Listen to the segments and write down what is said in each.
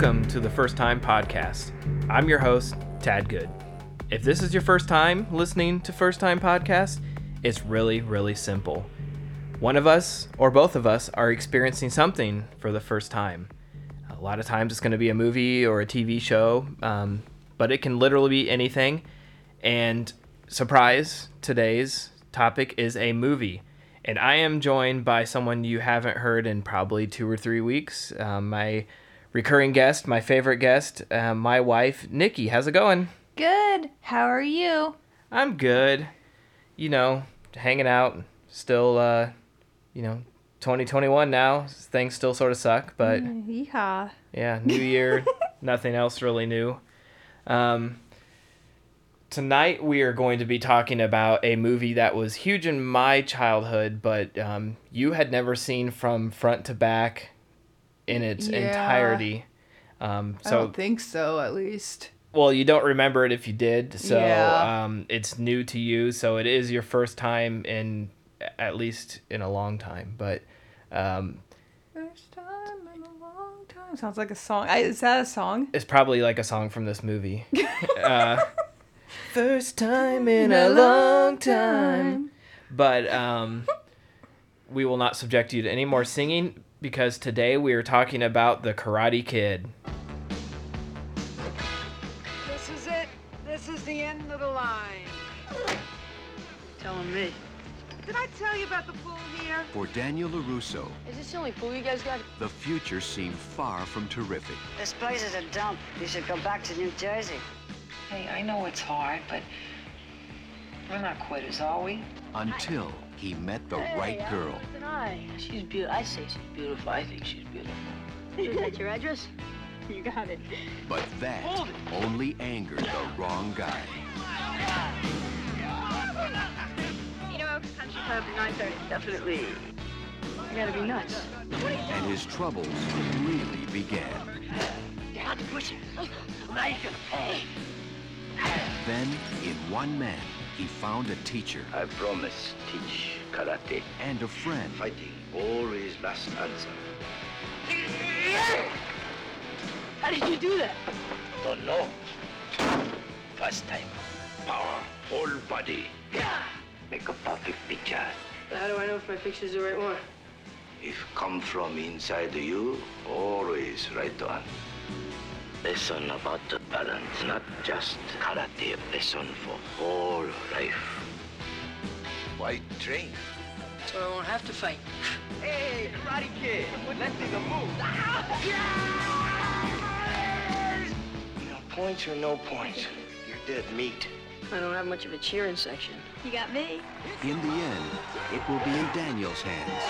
Welcome to the First Time Podcast. I'm your host, Tad Good. If this is your first time listening to First Time Podcast, it's really, really simple. One of us, or both of us, are experiencing something for the first time. A lot of times it's going to be a movie or a TV show, um, but it can literally be anything. And surprise, today's topic is a movie. And I am joined by someone you haven't heard in probably two or three weeks. Um, my recurring guest, my favorite guest, uh, my wife, Nikki. How's it going? Good. How are you? I'm good. You know, hanging out. Still, uh, you know, 2021 now. Things still sort of suck, but Yeehaw. yeah, new year, nothing else really new. Um, tonight we are going to be talking about a movie that was huge in my childhood, but um, you had never seen from front to back in its Yeah. entirety. Um, I don't think so, at least. well, you don't remember it if you did, so Yeah. um, it's new to you. So it is your first time in at least in a long time, but. Um, First time in a long time. Sounds like a song. I, is that a song? It's probably like a song from this movie. uh, first time in a long time. But um, we will not subject you to any more singing because today we are talking about the Karate Kid. This is it. This is the end of the line. Telling me. Did I tell you about the pool here? For Daniel LaRusso, Is this the only pool you guys got? the future seemed far from terrific This place is a dump. You should go back to New Jersey. Hey, I know it's hard, but we're not quitters, are we? until he met the right girl. And I. She's beautiful. I say she's beautiful. I think she's beautiful. Is that your address? You got it. But that only angered the wrong guy. You know, Country Club at 9.30. Definitely. I gotta be nuts. And his troubles really began. You to push it. Now you can pay. Then, in one man, he found a teacher I promise teach karate. and a friend Fighting always last answer. How did you do that? Don't know. First time. Power. Whole body. Yeah. Make a perfect picture. How do I know if my picture's the right one? If come from inside you, always right on. Lesson about the balance, not just karate. Lesson for whole life. Why train? So I won't have to fight. Hey, Karate Kid. Let's make a move. No points or no points. You're dead meat. I don't have much of a cheering section. You got me. In the end, it will be in Daniel's hands.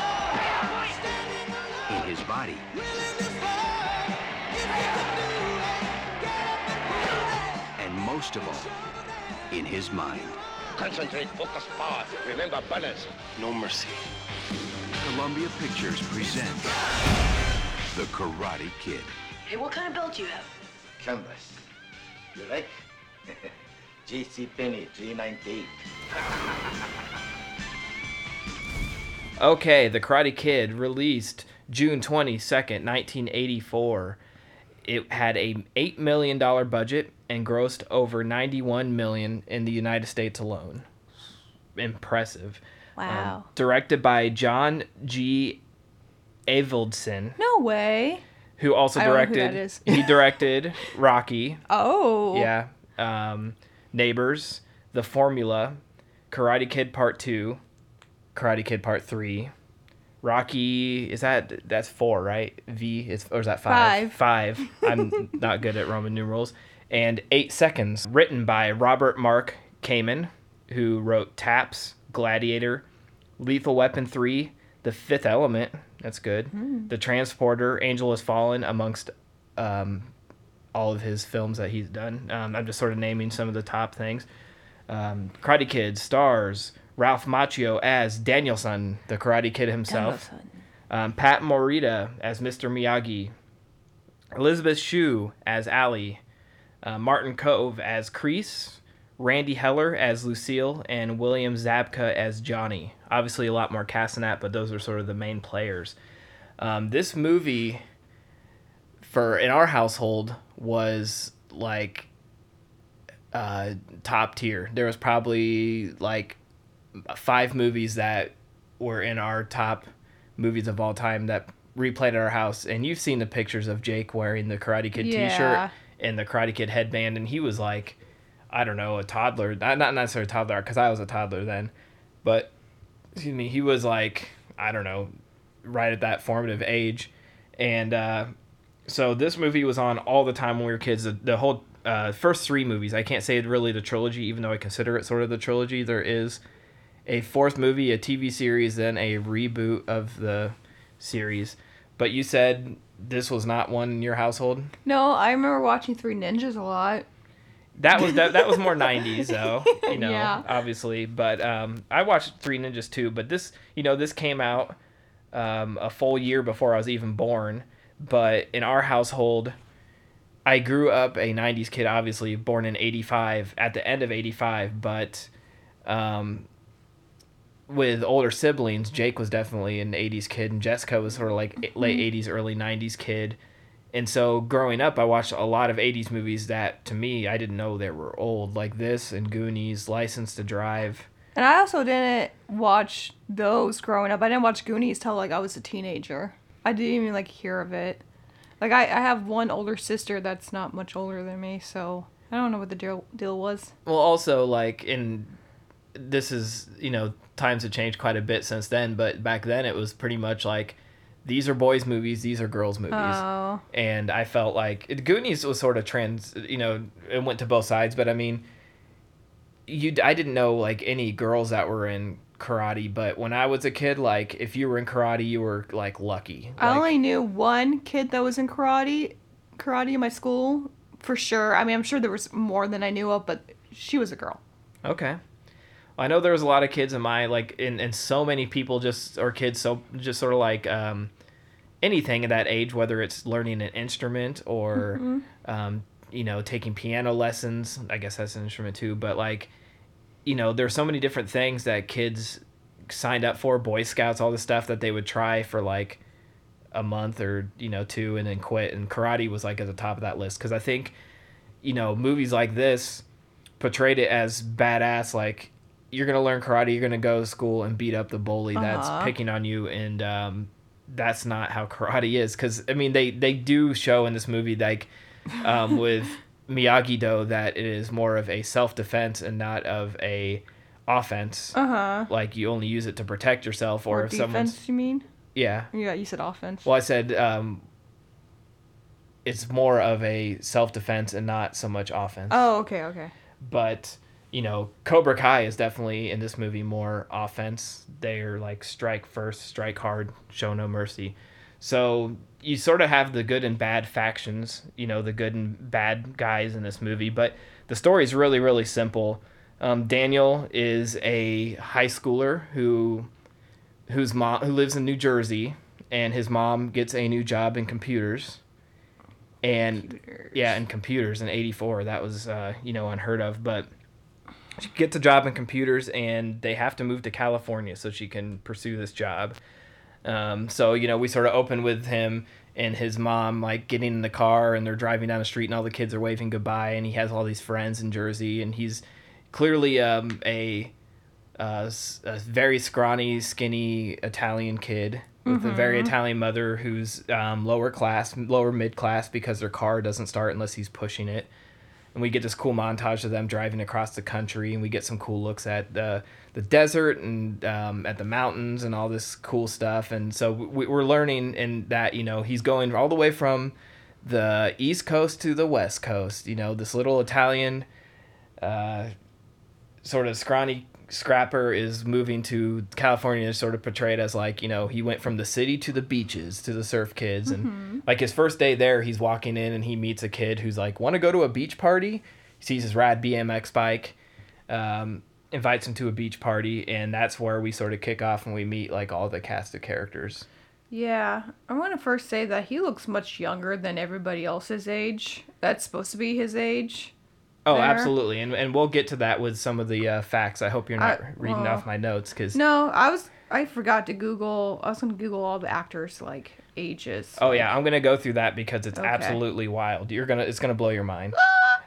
In his body. Most of all, in his mind. Concentrate, focus, power. Remember balance. No mercy. Columbia Pictures presents The Karate Kid. Hey, what kind of belt do you have? Canvas. You like? JC Penney, 398. Okay, The Karate Kid released June 22nd, 1984. It had a $8 million budget and grossed over 91 million in the United States alone. Impressive. Um, Wow. directed by John G. Avildsen, no way. who also I don't know who directed that is. he directed Rocky, Oh. yeah, um, Neighbors, The Formula, Karate Kid Part Two, Karate Kid Part Three, Rocky. Is that that's four, right? V is or is that five? Five. I'm not good at Roman numerals. And Eight Seconds, written by Robert Mark Kamen, who wrote Taps, Gladiator, Lethal Weapon Three, The Fifth Element. That's good. The Transporter, Angel Has Fallen, amongst um, all of his films that he's done. Um, I'm just sort of naming some of the top things. Um, Karate Kids, stars Ralph Macchio as Daniel-san, the Karate Kid himself. Um, Pat Morita as Mr. Miyagi. Elizabeth Shue as Allie. Uh, Martin Kove as Kreese. Randee Heller as Lucille. And William Zabka as Johnny. Obviously, a lot more cast in that, but those are sort of the main players. Um, this movie for in our household was like uh top tier. There was probably like five movies that were in our top movies of all time that replayed at our house and you've seen the pictures of Jake wearing the Karate Kid Yeah. t-shirt and the Karate Kid headband and he was like I don't know, a toddler. Not not necessarily a toddler cuz I was a toddler then. But excuse me, he was like I don't know, right at that formative age. And uh so this movie was on all the time when we were kids. The, the whole uh, first three movies. I can't say it really the trilogy, even though I consider it sort of the trilogy. There is a fourth movie, a TV series, then a reboot of the series. But you said this was not one in your household. No, I remember watching Three Ninjas a lot. That was that, that was more '90s though, you know, Yeah. obviously. But um, I watched Three Ninjas too. But this, you know, this came out um, a full year before I was even born. But in our household, I grew up a '90s kid, obviously born in '85, at the end of '85. But um, with older siblings, Jake was definitely an '80s kid, and Jessica was sort of like late mm-hmm. '80s, early '90s kid. And so growing up, I watched a lot of 80s movies that to me, I didn't know they were old, like this and Goonies, License to Drive. And I also didn't watch those growing up. I didn't watch Goonies till like I was a teenager. I didn't even like hear of it. Like I, I have one older sister that's not much older than me, so I don't know what the deal deal was. Well, also, like, in this is, you know, times have changed quite a bit since then, but back then it was pretty much like these are boys' movies, these are girls' movies. Oh. and I felt like it, Goonies was sort of trans, you know, it went to both sides. But I mean, you, I didn't know like any girls that were in karate, but when I was a kid, like if you were in karate, you were like lucky. I only knew one kid that was in karate, karate in my school for sure. I mean, I'm sure there was more than I knew of, but she was a girl. Okay. I know there was a lot of kids in my like, and, and so many people just or kids so just sort of like um, anything at that age, whether it's learning an instrument or um, you know taking piano lessons. I guess that's an instrument too, but like you know, there's so many different things that kids signed up for, Boy Scouts, all the stuff that they would try for like a month or you know two and then quit. And karate was like at the top of that list because I think you know movies like this portrayed it as badass like you're gonna learn karate you're gonna go to school and beat up the bully Uh-huh. that's picking on you and um, that's not how karate is because i mean they they do show in this movie like um, with miyagi do that it is more of a self-defense and not of a offense Uh huh. like you only use it to protect yourself or, Or if defense, someone's you mean? yeah Yeah, you said offense. well i said um, it's more of a self-defense and not so much offense Oh, okay, okay. but you know cobra kai is definitely in this movie more offense. They're like strike first strike hard show no mercy. So you sort of have the good and bad factions you know the good and bad guys in this movie but the story is really really simple. Um, daniel is a high schooler who whose mom who lives in new jersey and his mom gets a new job in computers. And yeah in computers in 84 that was uh, you know unheard of but she gets a job in computers and they have to move to california so she can pursue this job. Um, so you know we sort of open with him and his mom like getting in the car and they're driving down the street and all the kids are waving goodbye and he has all these friends in jersey and he's clearly um, a, uh, a very scrawny skinny italian kid with a very italian mother who's um, lower class lower mid class because their car doesn't start unless he's pushing it and we get this cool montage of them driving across the country and we get some cool looks at the the desert and um, at the mountains and all this cool stuff. And so we, we're learning in that you know he's going all the way from the east coast to the west coast you know this little italian uh, sort of scrawny scrapper is moving to California is sort of portrayed as like, you know, he went from the city to the beaches to the surf kids and like his first day there he's walking in and he meets a kid who's like, "Want to go to a beach party?" He sees his rad BMX bike. Um, invites him to a beach party and that's where we sort of kick off and we meet like all the cast of characters. Yeah, I want to first say that he looks much younger than everybody else's age. That's supposed to be his age. Oh, There. absolutely. And and we'll get to that with some of the uh, facts. I hope you're not I- reading well, off my notes cuz No, I was I forgot to Google. I was gonna Google all the actors like ages. Oh yeah, I'm gonna go through that because it's Okay. absolutely wild. You're gonna, it's gonna blow your mind.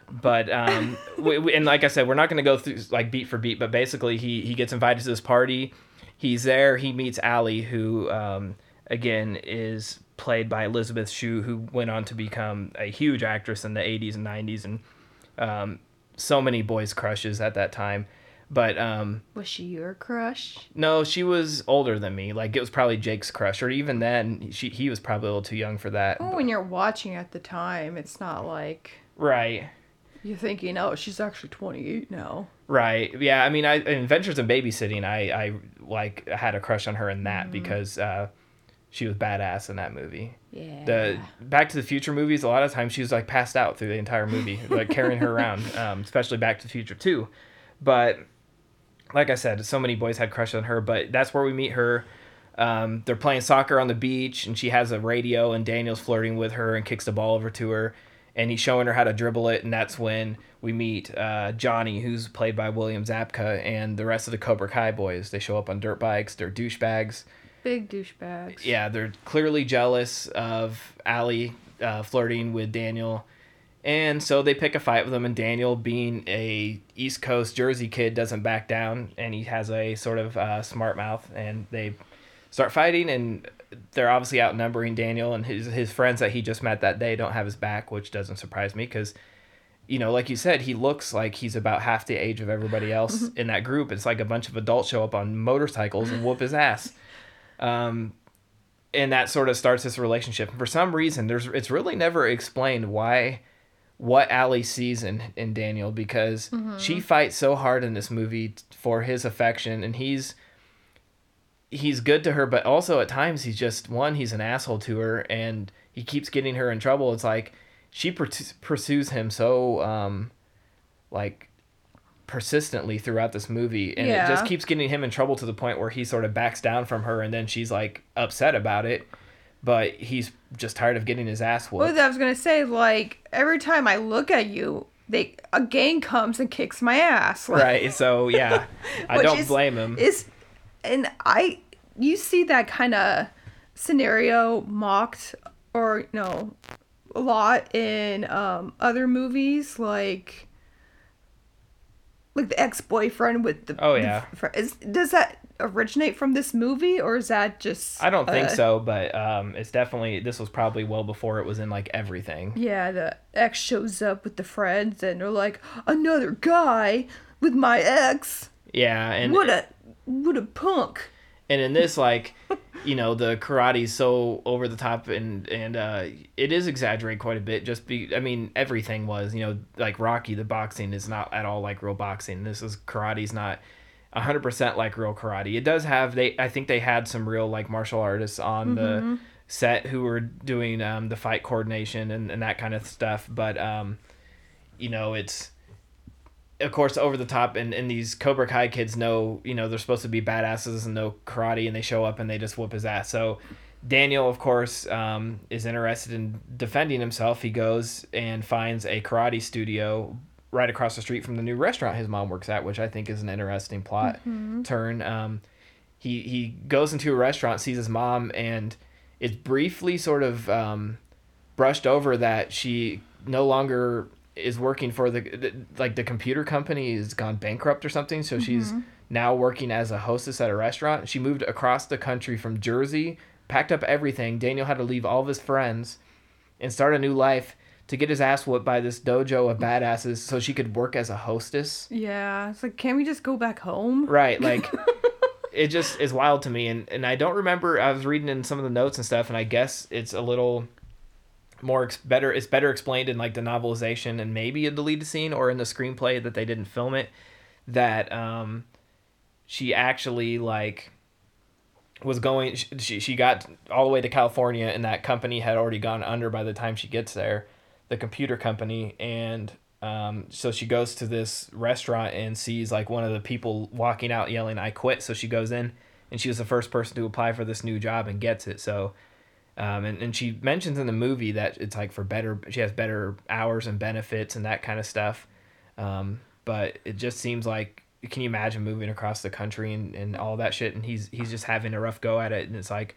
but um, we, we, and like I said, we're not gonna go through like beat for beat. But basically, he he gets invited to this party. He's there. He meets Allie, who um, again is played by Elizabeth Shue, who went on to become a huge actress in the 80s and 90s, and um, so many boys' crushes at that time. But um, Was she your crush? no, she was older than me. Like it was probably Jake's crush, or even then, she he was probably a little too young for that. Well, when you're watching at the time, it's not like Right. you're thinking, oh, she's actually 28 now. Right. Yeah. I mean, I in Adventures in Babysitting, I I like had a crush on her in that because uh, she was badass in that movie. Yeah. The Back to the Future movies, a lot of times she was like passed out through the entire movie, like carrying her around, um, especially Back to the Future too. But like I said, so many boys had crushes on her. But that's where we meet her. Um, they're playing soccer on the beach, and she has a radio, and Daniel's flirting with her and kicks the ball over to her, and he's showing her how to dribble it, and that's when we meet uh, Johnny, who's played by William Zabka, and the rest of the Cobra Kai boys. They show up on dirt bikes. They're douchebags. Big douchebags. Yeah, they're clearly jealous of Allie uh, flirting with Daniel. And so they pick a fight with him, and Daniel, being a East Coast Jersey kid, doesn't back down, and he has a sort of uh, smart mouth, and they start fighting, and they're obviously outnumbering Daniel, and his his friends that he just met that day don't have his back, which doesn't surprise me because, you know, like you said, he looks like he's about half the age of everybody else in that group. It's like a bunch of adults show up on motorcycles and whoop his ass. Um, and that sort of starts this relationship. And for some reason, there's it's really never explained why what Allie sees in, in Daniel because she fights so hard in this movie for his affection and he's he's good to her but also at times he's just one he's an asshole to her and he keeps getting her in trouble it's like she pursues him so um like persistently throughout this movie and it just keeps getting him in trouble to the point where he sort of backs down from her and then she's like upset about it but he's just tired of getting his ass whooped Well, I was gonna say, like every time I look at you, they a gang comes and kicks my ass. Like, right so yeah i don't is- blame him Is and I, you see that kind of scenario mocked or no, a lot in um other movies like. Like the ex-boyfriend with the Oh, the yeah. fr- is does that originate from this movie or is that just i don't think uh, so but um it's definitely this was probably well before it was in like everything Yeah, the ex shows up with the friends and they're like, another guy with my ex. yeah and What a what a punk. And in this like you know the karate's so over the top and and uh it is exaggerated quite a bit just be i mean everything was you know like rocky the boxing is not at all like real boxing. This is karate's not 100% like real karate. It does have they i think they had some real like martial artists on the set who were doing um the fight coordination and, and that kind of stuff but um you know it's of course over the top and, and these cobra kai kids know you know they're supposed to be badasses and know karate and they show up and they just whoop his ass. So daniel of course um, is interested in defending himself. He goes and finds a karate studio right across the street from the new restaurant his mom works at which i think is an interesting plot turn. Um, he he goes into a restaurant sees his mom and it's briefly sort of um, brushed over that she no longer is working for the, the like the computer company has gone bankrupt or something so she's mm-hmm. now working as a hostess at a restaurant. She moved across the country from jersey packed up everything. Daniel had to leave all of his friends and start a new life to get his ass whooped by this dojo of badasses so she could work as a hostess. Yeah, it's like, can we just go back home? Right, like it just is wild to me and and I don't remember I was reading in some of the notes and stuff and I guess it's a little more ex- better it's better explained in like the novelization and maybe a deleted scene or in the screenplay that they didn't film it that um she actually like was going she, she she got all the way to California and that company had already gone under by the time she gets there the computer company and um, so she goes to this restaurant and sees like one of the people walking out yelling I quit so she goes in and she was the first person to apply for this new job and gets it so um, and, and she mentions in the movie that it's like for better she has better hours and benefits and that kind of stuff. Um, but it just seems like can you imagine moving across the country and, and all that shit? And he's he's just having a rough go at it. And it's like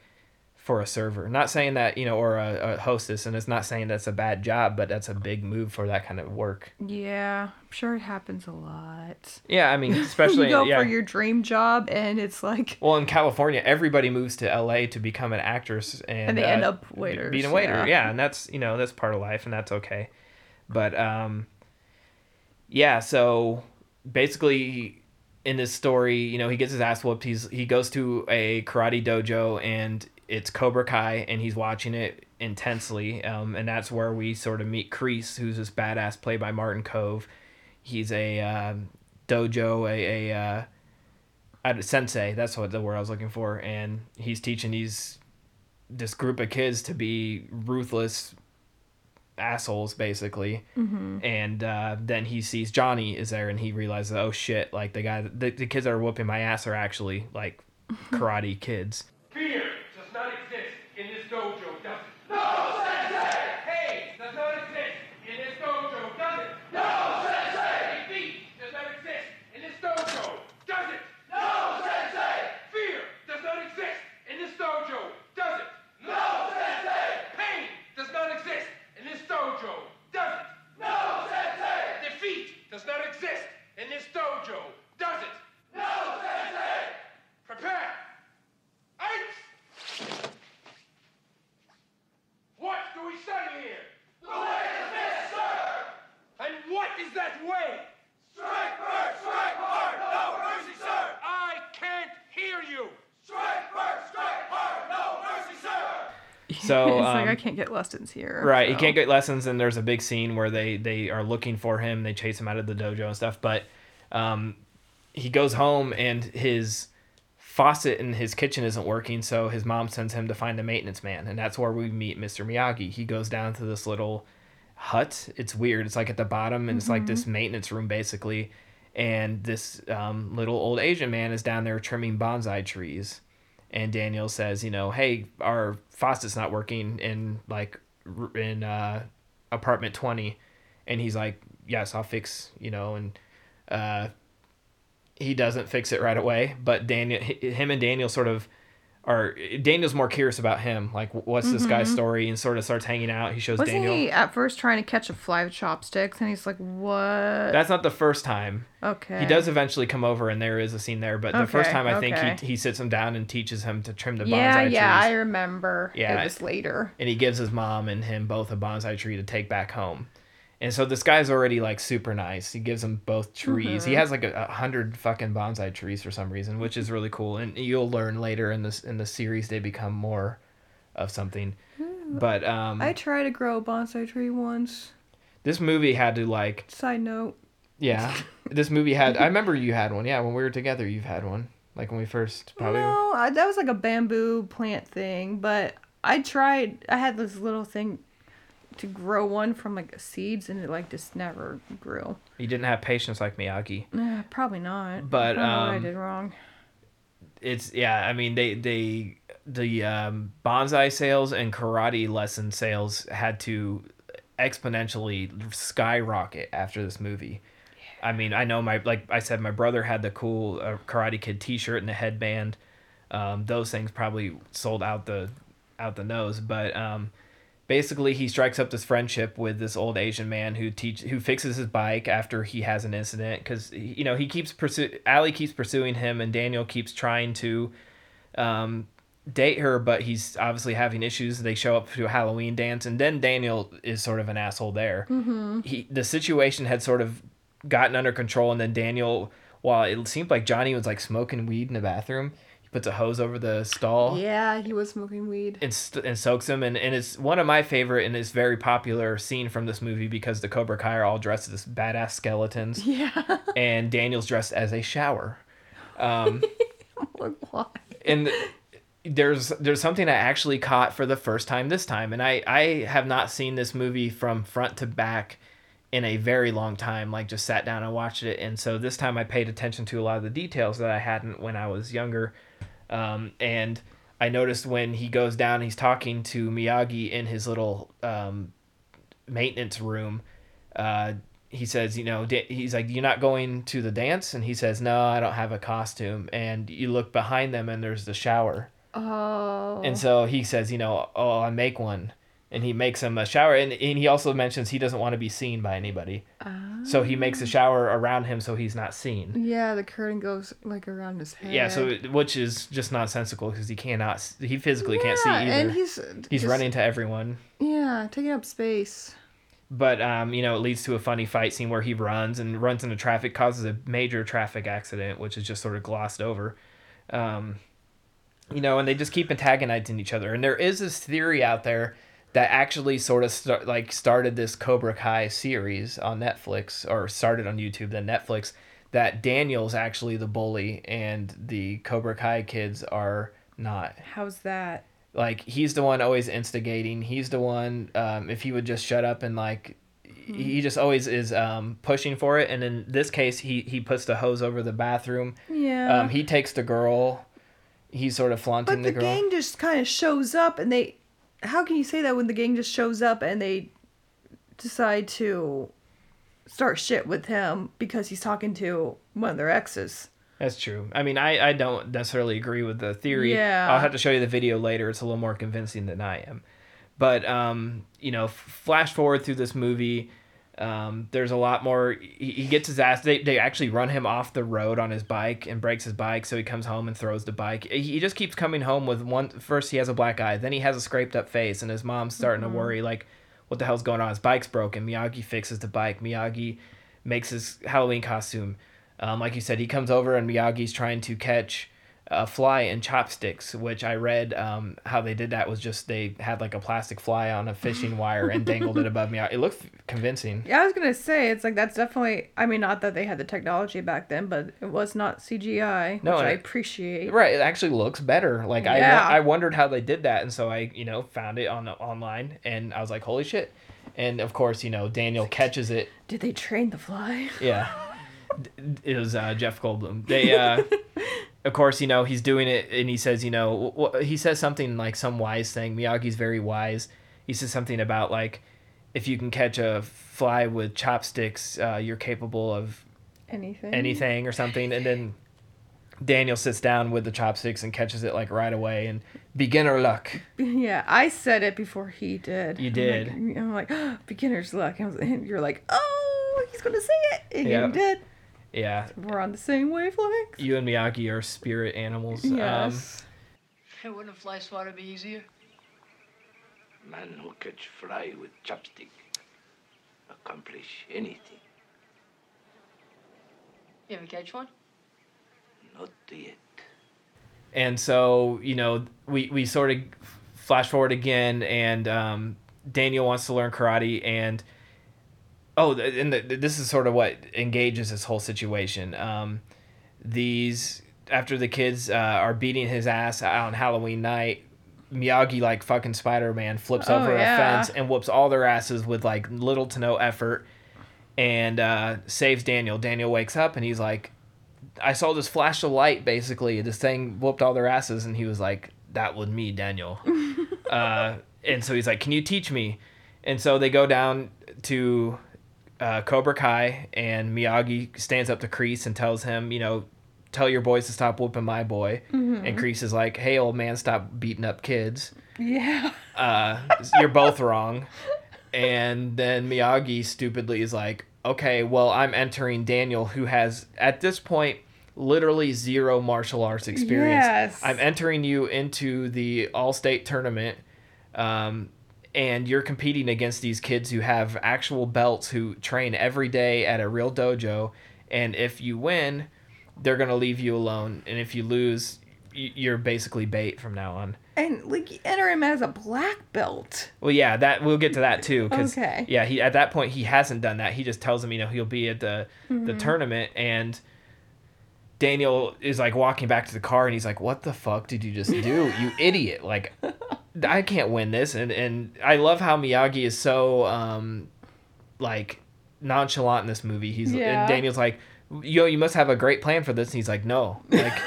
for a server. Not saying that you know, or a, a hostess, and it's not saying that's a bad job, but that's a big move for that kind of work. Yeah, I'm sure it happens a lot. Yeah, I mean, especially you go yeah. for your dream job and it's like well, in California, everybody moves to LA to become an actress, and, And they uh, end up waiters, being a waiter. yeah. Yeah. and that's you know that's part of life, and that's okay. But um, yeah. So basically, in this story, you know, he gets his ass whooped. He's he goes to a karate dojo, and it's Cobra Kai, and he's watching it intensely. Um, and that's where we sort of meet Kreese, who's this badass played by Martin Kove. He's a um dojo, a a uh, a sensei. That's what the word I was looking for, and he's teaching these this group of kids to be ruthless assholes basically and uh, then he sees johnny is there and he realizes oh shit like the guy the, the kids that are whooping my ass are actually like karate kids Fear does not exist in this dojo, does it? No, Sensei! Hate does not exist in this dojo, does it? No, Sensei! Defeat does not exist in this dojo, does it? No, Sensei! Fear does not exist in this dojo, does it? No, Sensei! Pain does not exist in this dojo, does it? No, Sensei! Defeat does not exist in this dojo, does it? No, Sensei! Prepare! Eight! What do we study here? The way of this, sir! And what is that way? Strike first, strike hard, no mercy, sir! I can't hear you! Strike first, strike hard, no mercy, sir! so it's like um, I can't get lessons here. right he can't get lessons and there's a big scene where they they are looking for him they chase him out of the dojo and stuff but um he goes home and his faucet in his kitchen isn't working so his mom sends him to find a maintenance man and that's where we meet mr miyagi. He goes down to this little hut. It's weird. It's like at the bottom and it's like this maintenance room basically and this um, little old asian man is down there trimming bonsai trees and Daniel says, you know, hey, our faucet's not working in like in uh, apartment twenty, and he's like, yes, I'll fix, you know, and uh, he doesn't fix it right away, but Daniel, him and Daniel sort of are. Daniel's more curious about him, like what's this guy's mm-hmm. story, and sort of starts hanging out. He shows Wasn't Daniel. he at first trying to catch a fly with chopsticks and he's like, What? That's not the first time. okay. He does eventually come over, and there is a scene there. But the first time, I think he he sits him down and teaches him to trim the bonsai tree Yeah, yeah, I remember. Yeah. It was later. and he gives his mom and him both a bonsai tree to take back home. And so this guy's already like super nice. He gives them both trees. Mm-hmm. He has like a, a hundred fucking bonsai trees for some reason, which is really cool. And you'll learn later in this in the series they become more of something. But um, I tried to grow a bonsai tree once. this movie had to like Side note. yeah. this movie had. I remember you had one. Yeah, when we were together, you've had one. Like when we first probably. No, I, that was like a bamboo plant thing, but I tried. I had this little thing to grow one from like seeds, and it like just never grew. You didn't have patience like Miyagi. Probably not. But, I what I um, did wrong. it's yeah i mean they they the um, bonsai sales and karate lesson sales had to exponentially skyrocket after this movie Yeah. i mean i know my like i said my brother had the cool uh, karate kid t-shirt and the headband um, those things probably sold out the out the nose but um, basically he strikes up this friendship with this old asian man who teach who fixes his bike after he has an incident because you know he keeps pursue allie keeps pursuing him and daniel keeps trying to um, date her but he's obviously having issues they show up to a halloween dance and then daniel is sort of an asshole there mm-hmm. he the situation had sort of gotten under control and then daniel while it seemed like johnny was like smoking weed in the bathroom puts a hose over the stall Yeah, he was smoking weed. and, st- and soaks him and, and it's one of my favorite and it's very popular scene from this movie because the cobra kai are all dressed as badass skeletons Yeah. and daniel's dressed as a shower um, why? and there's there's something i actually caught for the first time this time and i i have not seen this movie from front to back in a very long time like just sat down and watched it and so this time i paid attention to a lot of the details that i hadn't when i was younger um, and i noticed when he goes down he's talking to miyagi in his little um, maintenance room uh, he says you know da- he's like you're not going to the dance and he says no i don't have a costume and you look behind them and there's the shower Oh. And so he says, you know, oh, I make one. And he makes him a shower. And, and he also mentions he doesn't want to be seen by anybody. So he makes a shower around him so he's not seen. yeah, the curtain goes like around his head. Yeah, so which is just nonsensical because he cannot, he physically can't see Yeah, either. and he's he's just- running to everyone. Yeah, taking up space. But um, you know, it leads to a funny fight scene where he runs and runs into traffic, causes a major traffic accident, which is just sort of glossed over. Um, you know, and they just keep antagonizing each other. And there is this theory out there that actually sort of start, like started this Cobra Kai series on Netflix, or started on YouTube, then Netflix. That Daniel's actually the bully, and the Cobra Kai kids are not How's that? like he's the one always instigating he's the one um, if he would just shut up and like he just always is um, pushing for it and in this case he he puts the hose over the bathroom Yeah. um, he takes the girl he's sort of flaunting but the, the girl gang just kind of shows up, and they. How can you say that when the gang just shows up and they decide to start shit with him because he's talking to one of their exes? that's true. I mean i i don't necessarily agree with the theory. Yeah. i'll have to show you the video later. It's a little more convincing than i am. But um you know f- flash forward through this movie um, there's a lot more. He, he gets his ass. They, they actually run him off the road on his bike and breaks his bike. So he comes home and throws the bike. He he just keeps coming home with one. First, he has a black eye. Then he has a scraped up face, and his mom's starting to worry like, what the hell's going on? His bike's broken. Miyagi fixes the bike. Miyagi makes his Halloween costume. Um, like you said, he comes over and Miyagi's trying to catch a fly in chopsticks, which I read um, how they did that was just they had like a plastic fly on a fishing wire and dangled it above me. It looked convincing. Yeah, I was gonna say it's like that's definitely. I mean, not that they had the technology back then, but it was not CGI, No, which and I appreciate. Right, it actually looks better. Like I, I wondered how they did that, and so I, you know, found it on online, and I was like, holy shit! And of course, you know, Daniel catches it. Did they train the fly? Yeah, Was uh, Jeff Goldblum. They, uh, of course, you know, he's doing it, and he says, you know, wh- he says something like some wise thing. Miyagi's very wise. He says something about like, if you can catch a fly with chopsticks, uh, you're capable of Anything? anything or something and then daniel sits down with the chopsticks and catches it like right away and beginner luck Yeah, I said it before he did. You I'm did. like- I'm like, beginner's luck. And you're like, oh, he's gonna say it, and Yeah. you did. Yeah We're on the same wavelength. you and miyagi are spirit animals um, Yes. Hey, wouldn't a fly swatter be easier? Man who catch fly with chopstick accomplish anything. You ever catch one? Not yet. and so you know we, we sort of flash forward again and um, daniel wants to learn karate and oh and the, this is sort of what engages this whole situation um, these after the kids uh, are beating his ass on halloween night miyagi like fucking spider-man flips Oh, over yeah. a fence and whoops all their asses with like little to no effort and uh, saves daniel daniel wakes up and he's like I saw this flash of light basically. This thing whooped all their asses, and he was like, "That was me, Daniel." uh, and so he's like, "Can you teach me?" And so they go down to uh, Cobra Kai, and Miyagi stands up to Kreese and tells him, "You know, tell your boys to stop whooping my boy." And Kreese is like, "Hey, old man, stop beating up kids. Yeah. Uh, you're both wrong." And then Miyagi stupidly is like, okay, well, I'm entering Daniel, who has, at this point, literally zero martial arts experience. Yes. I'm entering you into the all state tournament. Um, and you're competing against these kids who have actual belts who train every day at a real dojo. And if you win, they're going to leave you alone. And if you lose, you're basically bait from now on. And like enter him as a black belt. Well, yeah, that we'll get to that too. Cause, Okay. Yeah, he at that point he hasn't done that. He just tells him, you know, he'll be at the the mm-hmm. tournament, and Daniel is like walking back to the car, and he's like, "What the fuck did you just do, you idiot? Like, I can't win this." And and I love how Miyagi is so um, like nonchalant in this movie. He's Yeah. and Daniel's like, "Yo, you must have a great plan for this." And he's like, "No, like."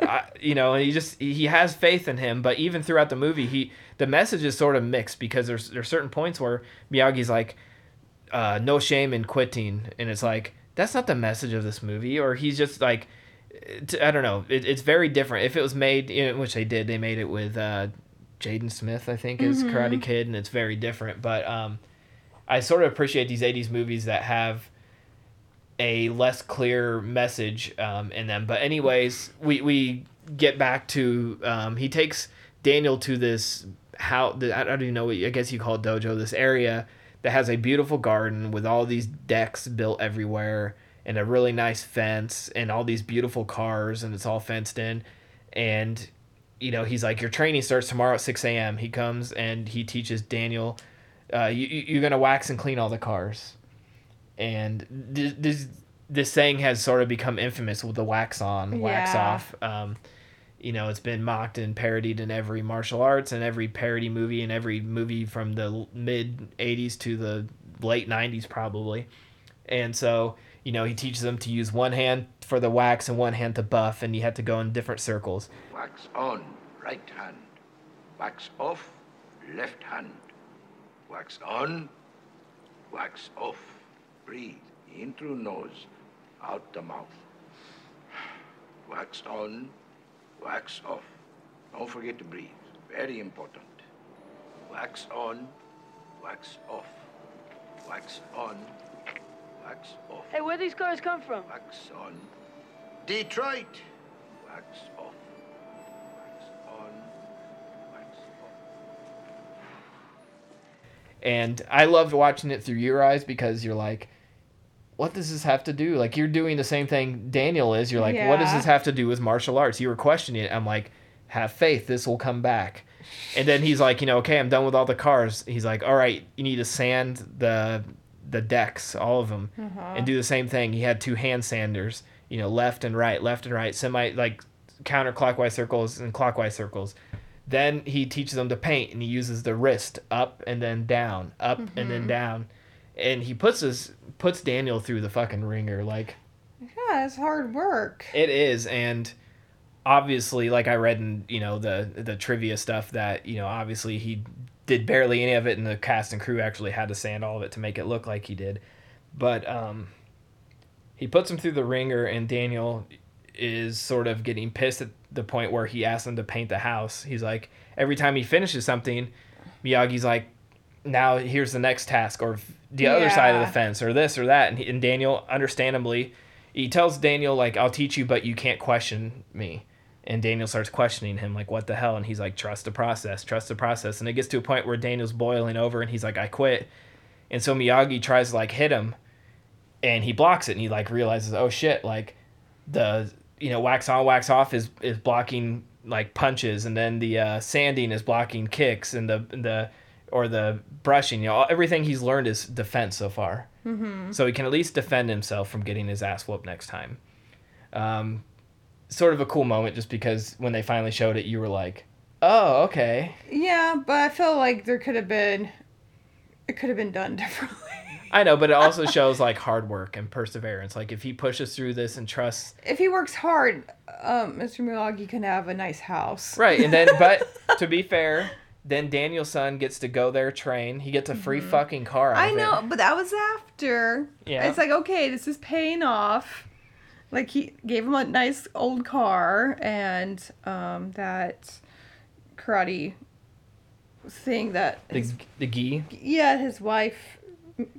I, you know, and he just he has faith in him, but even throughout the movie, he the message is sort of mixed because there's there's certain points where Miyagi's like, uh, "No shame in quitting," and it's like that's not the message of this movie, or he's just like, it- I don't know. It, it's very different. If it was made, you know, which they did, they made it with uh, Jaden Smith, I think, is Karate Kid, and it's very different. But um, I sort of appreciate these '80s movies that have a less clear message um, in them. But anyways, we we get back to um, he takes Daniel to this how the, I don't even know what you- I guess you call it dojo. This area that has a beautiful garden with all these decks built everywhere and a really nice fence and all these beautiful cars and it's all fenced in. And you know he's like your training starts tomorrow at 6 a.m he comes and he teaches daniel uh, you, you- you're gonna wax and clean all the cars. And th- this this saying has sort of become infamous with the wax on wax Yeah. off. Um, you know it's been mocked and parodied in every martial arts and every parody movie and every movie from the mid 80s to the late 90s probably. And so you know he teaches them to use one hand for the wax and one hand to buff and you have to go in different circles Wax on, right hand. Wax off, left hand. Wax on, wax off. Breathe in through nose, out the mouth. Wax on, wax off. Don't forget to breathe. Very important. Wax on, wax off. Wax on, wax off. Hey, where these cars come from? Wax on. Detroit. Wax off. Wax on. Wax off. and I loved watching it through your eyes because you're like, what does this have to do? Like you're doing the same thing Daniel is. You're like, what does this have to do with martial arts? You were questioning it. I'm like, have faith, this will come back. And then he's like, you know, okay, I'm done with all the cars. He's like, all right, you need to sand the the decks, all of them, and uh-huh. do the same thing. He had two hand sanders, you know, left and right, left and right, semi like counterclockwise circles and clockwise circles. Then he teaches them to paint, and he uses the wrist up and then down, up and then mm-hmm. down, and he puts his puts Daniel through the fucking ringer. Like Yeah, it's hard work. it is, and obviously, like I read in you know the the trivia stuff that you know obviously he did barely any of it, and the cast and crew actually had to sand all of it to make it look like he did. But um, he puts him through the ringer, and Daniel is sort of getting pissed at the point where he asks him to paint the house. He's like, every time he finishes something, Miyagi's like, now here's the next task, or the other side of the fence, or this or that. And, he, and Daniel, understandably, he tells Daniel like, "I'll teach you, but you can't question me." And Daniel starts questioning him like, "What the hell?" And he's like, "Trust the process, trust the process." And it gets to a point where Daniel's boiling over, and he's like, "I quit." And so Miyagi tries to like hit him, and he blocks it, and he like realizes, "Oh shit!" Like the you know wax on wax off is is blocking like punches, and then the uh, sanding is blocking kicks, and the the or the brushing. You know, everything he's learned is defense so far so he can at least defend himself from getting his ass whooped next time. Um, sort of a cool moment, just because when they finally showed it, you were like, "Oh, okay." Yeah, but I feel like there could have been, it could have been done differently. I know, but it also shows like hard work and perseverance. Like if he pushes through this and trusts, if he works hard, um, Mr. Miyagi can have a nice house. right? And then, but to be fair, then Daniel's son gets to go there train. He gets a free fucking car. Out I know, It. but that was after. Yeah. It's like, okay, this is paying off. Like he gave him a nice old car and um that karate thing that The his, the gi. yeah, his wife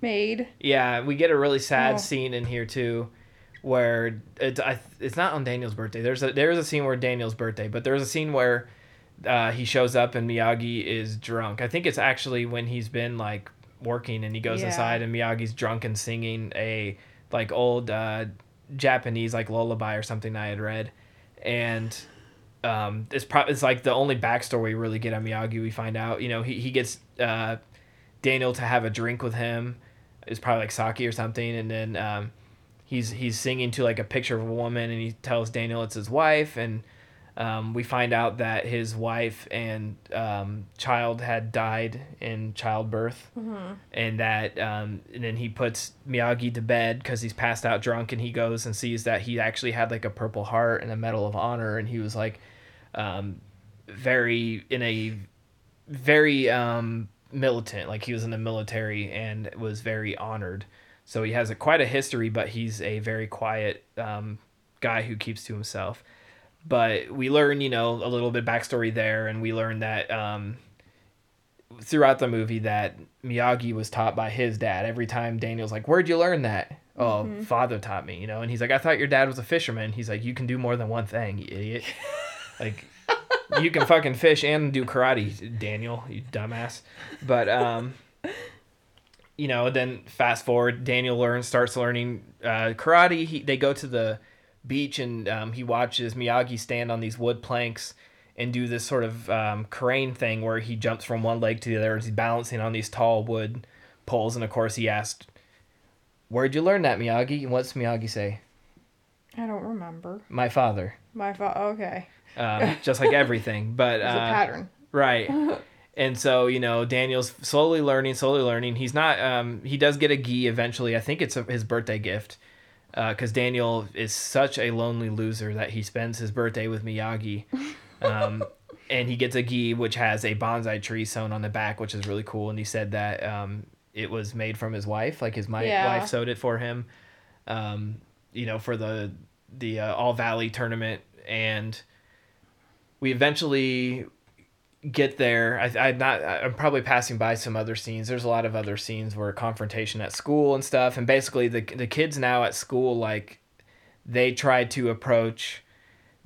made. Yeah, we get a really sad Oh. scene in here too, where it's I, it's not on Daniel's birthday. There's a there's a scene where Daniel's birthday, but there's a scene where uh, he shows up and Miyagi is drunk. I think it's actually when he's been like working and he goes Yeah. inside and Miyagi's drunk and singing a like old uh, Japanese like lullaby or something I had read, and um, it's pro- it's like the only backstory we really get on Miyagi. We find out, you know, he he gets uh, Daniel to have a drink with him. It's probably like sake or something, and then um, he's he's singing to like a picture of a woman, and he tells Daniel it's his wife, and um, we find out that his wife and um, child had died in childbirth, and that um, and then he puts Miyagi to bed because he's passed out drunk, and he goes and sees that he actually had like a Purple Heart and a Medal of Honor, and he was like um, very in a very um, militant, like he was in the military and was very honored. So he has a quite a history, but he's a very quiet um, guy who keeps to himself. But we learn, you know, a little bit backstory there, and we learn that um, throughout the movie that Miyagi was taught by his dad. Every time Daniel's like, "Where'd you learn that?" Oh, father taught me, you know. And he's like, "I thought your dad was a fisherman." He's like, "You can do more than one thing, you idiot." like, you can fucking fish and do karate, Daniel, you dumbass. But um, you know, then fast forward, Daniel learns, starts learning uh, karate. He, they go to the beach and um, he watches Miyagi stand on these wood planks and do this sort of um, crane thing where he jumps from one leg to the other. He's balancing on these tall wood poles. And of course, he asked, Where'd you learn that, Miyagi? And what's Miyagi say? I don't remember. My father. My father. okay. Um, just like everything. But uh, a pattern. Right. And so, you know, Daniel's slowly learning, slowly learning. He's not, um, he does get a gi eventually. I think it's a, his birthday gift. Because Daniel is such a lonely loser that he spends his birthday with Miyagi. Um, and he gets a gi, which has a bonsai tree sewn on the back, which is really cool. And he said that um, it was made from his wife. Like his my Yeah. wife sewed it for him, um, you know, for the, the uh, All Valley tournament. And we eventually get there. I, I'm not. I'm probably passing by some other scenes. There's a lot of other scenes where confrontation at school and stuff. And basically, the the kids now at school like they tried to approach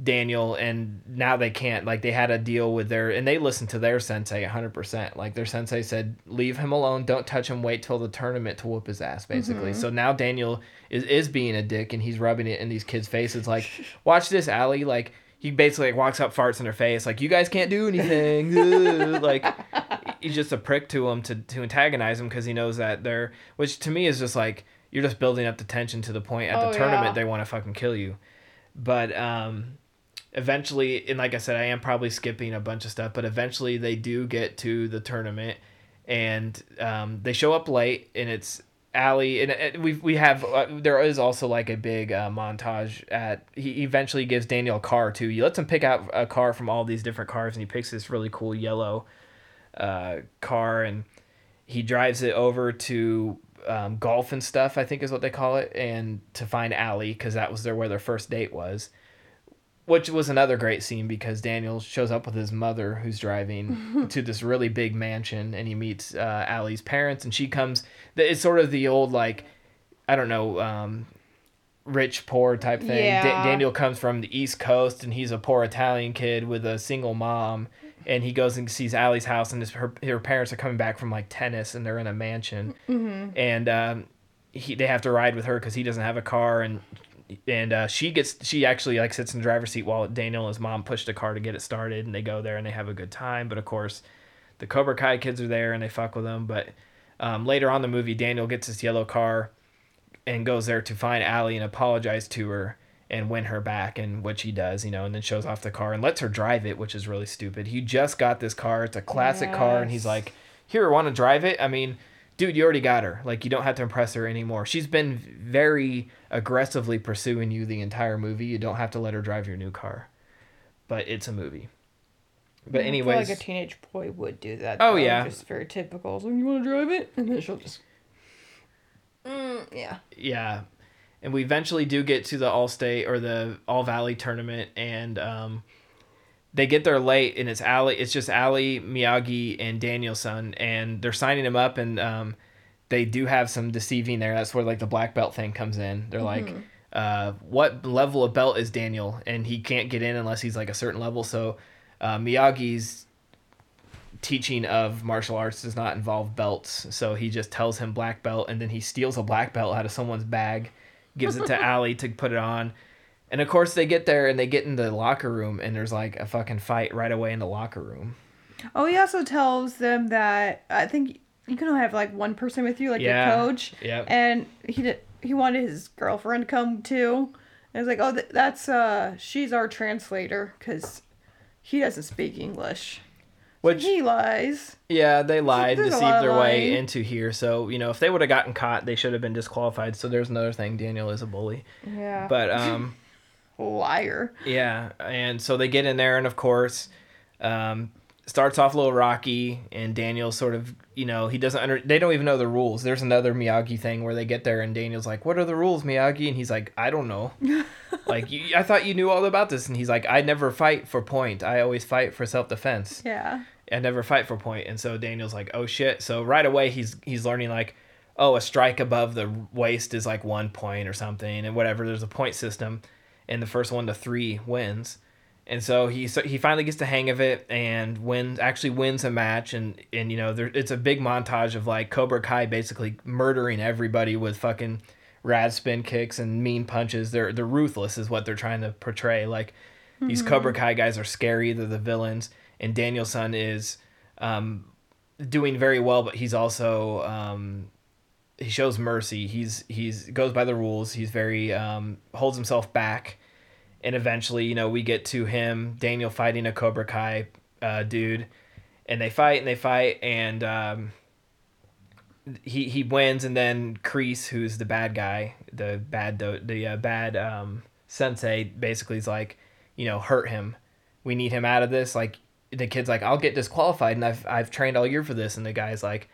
Daniel, and now they can't. Like they had a deal with their, and they listened to their sensei 100. percent Like their sensei said, leave him alone. Don't touch him. Wait till the tournament to whoop his ass. Basically. Mm-hmm. So now Daniel is is being a dick, and he's rubbing it in these kids' faces. Like, watch this, Allie. Like he basically like walks up, farts in their face, like you guys can't do anything. Like he's just a prick to them to to antagonize them because he knows that they're, which to me is just like you're just building up the tension to the point at Oh, the tournament yeah. they want to fucking kill you. But um, eventually, and like I said, I am probably skipping a bunch of stuff, but eventually they do get to the tournament, and um, they show up late, and it's Allie, and uh, we we have uh, there is also like a big uh, montage at he eventually gives Daniel a car too. He lets him pick out a car from all these different cars, and he picks this really cool yellow uh, car, and he drives it over to um, Golf N' Stuff. I think is what they call it, and to find Allie because that was their where their first date was. Which was another great scene because Daniel shows up with his mother who's driving to this really big mansion and he meets uh, Allie's parents and she comes. It's sort of the old, like, I don't know, um, rich, poor type thing. Da- Daniel comes from the East Coast and he's a poor Italian kid with a single mom. And he goes and sees Allie's house and his, her, her parents are coming back from like tennis and they're in a mansion. And um, he, they have to ride with her because he doesn't have a car and and uh, she gets she actually like sits in the driver's seat while Daniel and his mom push the car to get it started and they go there and they have a good time but of course the Cobra Kai kids are there and they fuck with them but um, later on in the movie Daniel gets his yellow car and goes there to find Allie and apologize to her and win her back and which he does you know and then shows off the car and lets her drive it which is really stupid. He just got this car. It's a classic car and he's like here want to drive it? I mean dude, you already got her. Like you don't have to impress her anymore. She's been very aggressively pursuing you the entire movie. You don't have to let her drive your new car. But it's a movie. But I feel like a teenage boy would do that. Oh, though, yeah. just very typical. So you want to drive it, and then she'll just. Mm, yeah. yeah. And we eventually do get to the All State or the All Valley tournament and um they get there late and it's Allie it's just Allie, Miyagi and Daniel-san and they're signing him up and um they do have some deceiving there. That's where like the black belt thing comes in. They're like uh what level of belt is Daniel and he can't get in unless he's like a certain level. So uh, Miyagi's teaching of martial arts does not involve belts. So he just tells him black belt and then he steals a black belt out of someone's bag, gives it to Allie to put it on. And of course they get there and they get in the locker room and there's like a fucking fight right away in the locker room. Oh, he also tells them that I think you can only have like one person with you, like Yeah. your coach. Yeah. And he did. He wanted his girlfriend to come too. And I was like, oh, th- that's uh, she's our translator because he doesn't speak English. Which He lies. yeah, they lied, there's deceived their way lying. into here. So, you know, if they would have gotten caught, they should have been disqualified. So there's another thing, Daniel is a bully. Yeah. But um liar. Yeah, and so they get in there, and of course, um, starts off a little rocky, and Daniel sort of, you know, he doesn't under. They don't even know the rules. There's another Miyagi thing where they get there, and Daniel's like, "What are the rules, Miyagi?" And he's like, "I don't know." like you, I thought you knew all about this, and he's like, I never fight for point. I always fight for self defense. Yeah. I never fight for point. And so Daniel's like, oh shit. So right away he's he's learning like, oh, a strike above the waist is like one point or something, and whatever. There's a point system, and the first one to three wins. And so he so he finally gets the hang of it and wins actually wins a match and and you know there it's a big montage of like Cobra Kai basically murdering everybody with fucking rad spin kicks and mean punches. They're they're ruthless is what they're trying to portray. Like these Cobra Kai guys are scary. They're the villains, and Daniel-san is um, doing very well, but he's also um, he shows mercy. He's he's goes by the rules. He's very um, holds himself back, and eventually, you know, we get to him Daniel fighting a Cobra Kai uh, dude, and they fight and they fight and. Um, he he wins and then Kreese, who's the bad guy, the bad do- the uh, bad um, sensei, basically is like, you know, hurt him. We need him out of this. Like the kid's like, I'll get disqualified, and I've I've trained all year for this, and the guy's like,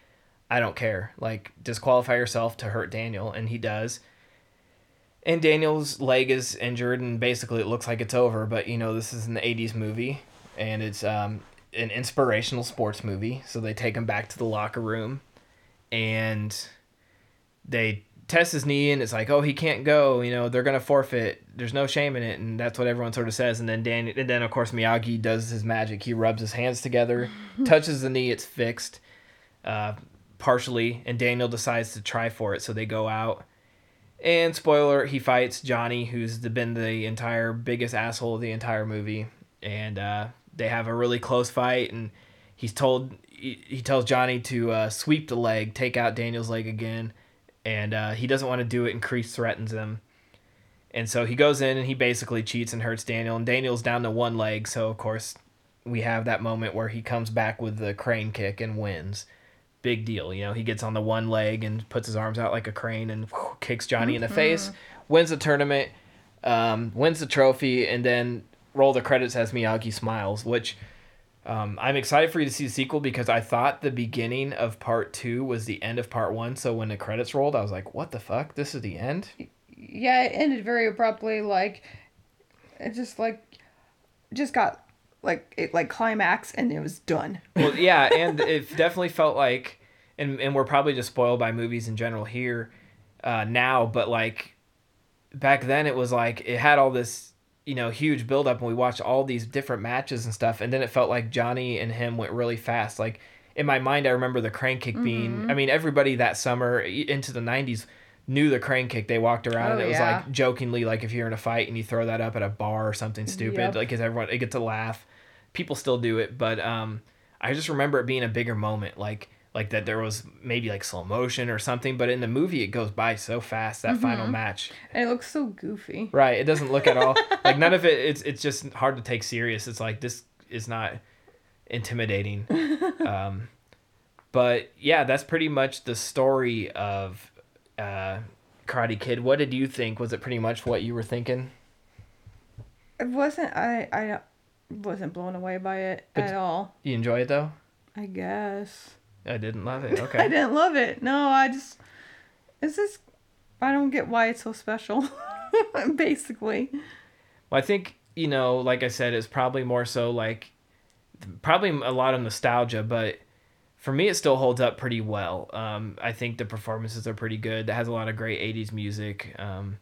I don't care. Like disqualify yourself to hurt Daniel, and he does. And Daniel's leg is injured, and basically it looks like it's over. But you know, this is an '80s movie, and it's um, an inspirational sports movie. So they take him back to the locker room and they test his knee and it's like oh he can't go you know they're gonna forfeit there's no shame in it and that's what everyone sort of says and then Dan and then of course Miyagi does his magic he rubs his hands together touches the knee it's fixed uh, partially and Daniel decides to try for it so they go out and spoiler he fights Johnny who's the, been the entire biggest asshole of the entire movie and uh, they have a really close fight and he's told he, he tells Johnny to uh, sweep the leg, take out Daniel's leg again, and uh, he doesn't want to do it. And Kreese threatens him, and so he goes in and he basically cheats and hurts Daniel. And Daniel's down to one leg, so of course we have that moment where he comes back with the crane kick and wins. Big deal, you know. He gets on the one leg and puts his arms out like a crane and whew, kicks Johnny in the face, wins the tournament, um, wins the trophy, and then roll the credits as Miyagi smiles, which um, I'm excited for you to see the sequel because I thought the beginning of part two was the end of part one. So when the credits rolled, I was like, "What the fuck? This is the end." Yeah, it ended very abruptly. Like, it just like, just got like it like climax and it was done. Well, yeah, and it definitely felt like, and and we're probably just spoiled by movies in general here, uh, now. But like, back then it was like it had all this you know huge buildup and we watched all these different matches and stuff and then it felt like Johnny and him went really fast like in my mind I remember the crank kick being I mean everybody that summer into the 90s knew the crane kick they walked around and Oh, it was yeah. like jokingly like if you're in a fight and you throw that up at a bar or something stupid Yep. like 'cause everyone it gets a laugh people still do it but um I just remember it being a bigger moment like like that there was maybe like slow motion or something but in the movie it goes by so fast that final match And it looks so goofy. Right. It doesn't look at all like none of it. It's it's just hard to take serious. It's like this is not intimidating. um, but yeah, that's pretty much the story of uh, Karate Kid. What did you think? Was it pretty much what you were thinking? It wasn't. I I wasn't blown away by it But- at all. You enjoy it though? I guess. I didn't love it. Okay. I didn't love it. No, I just. It's just. I don't get why it's so special. Basically. Well, I think you know, like I said, it's probably more so like probably a lot of nostalgia, but for me, it still holds up pretty well. Um, I think the performances are pretty good. It has a lot of great '80s music. Um,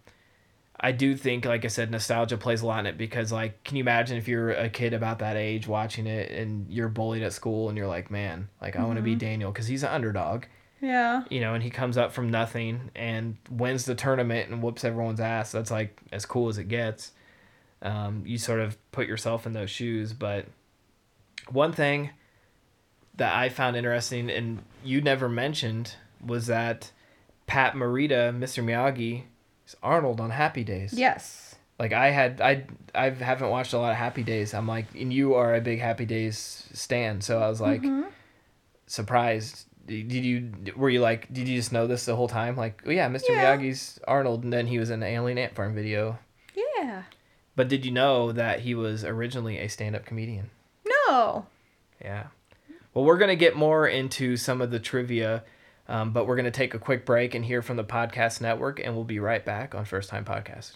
I do think, like I said, nostalgia plays a lot in it because, like, can you imagine if you're a kid about that age watching it and you're bullied at school and you're like, man, like I want to be Daniel because he's an underdog Yeah. you know, and he comes up from nothing and wins the tournament and whoops everyone's ass. That's like as cool as it gets. Um, you sort of put yourself in those shoes. But one thing that I found interesting and you never mentioned was that Pat Morita, Mr. Miyagi, is Arnold on Happy Days. Yes. Like I had, I I haven't watched a lot of Happy Days. I'm like, and you are a big Happy Days stan, so I was like mm-hmm. surprised. Did you were you like did you just know this the whole time? Like, oh yeah, Mr. Yeah. Miyagi's Arnold, and then he was in the Alien Ant Farm video. Yeah. But did you know that he was originally a stand-up comedian? No. Yeah. Well, we're going to get more into some of the trivia, um, but we're going to take a quick break and hear from the podcast network, and we'll be right back on First Time Podcast.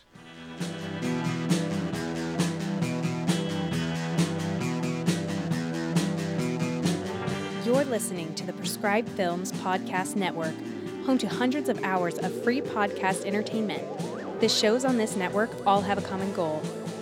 You're listening to the Prescribed Films Podcast Network, home to hundreds of hours of free podcast entertainment. The shows on this network all have a common goal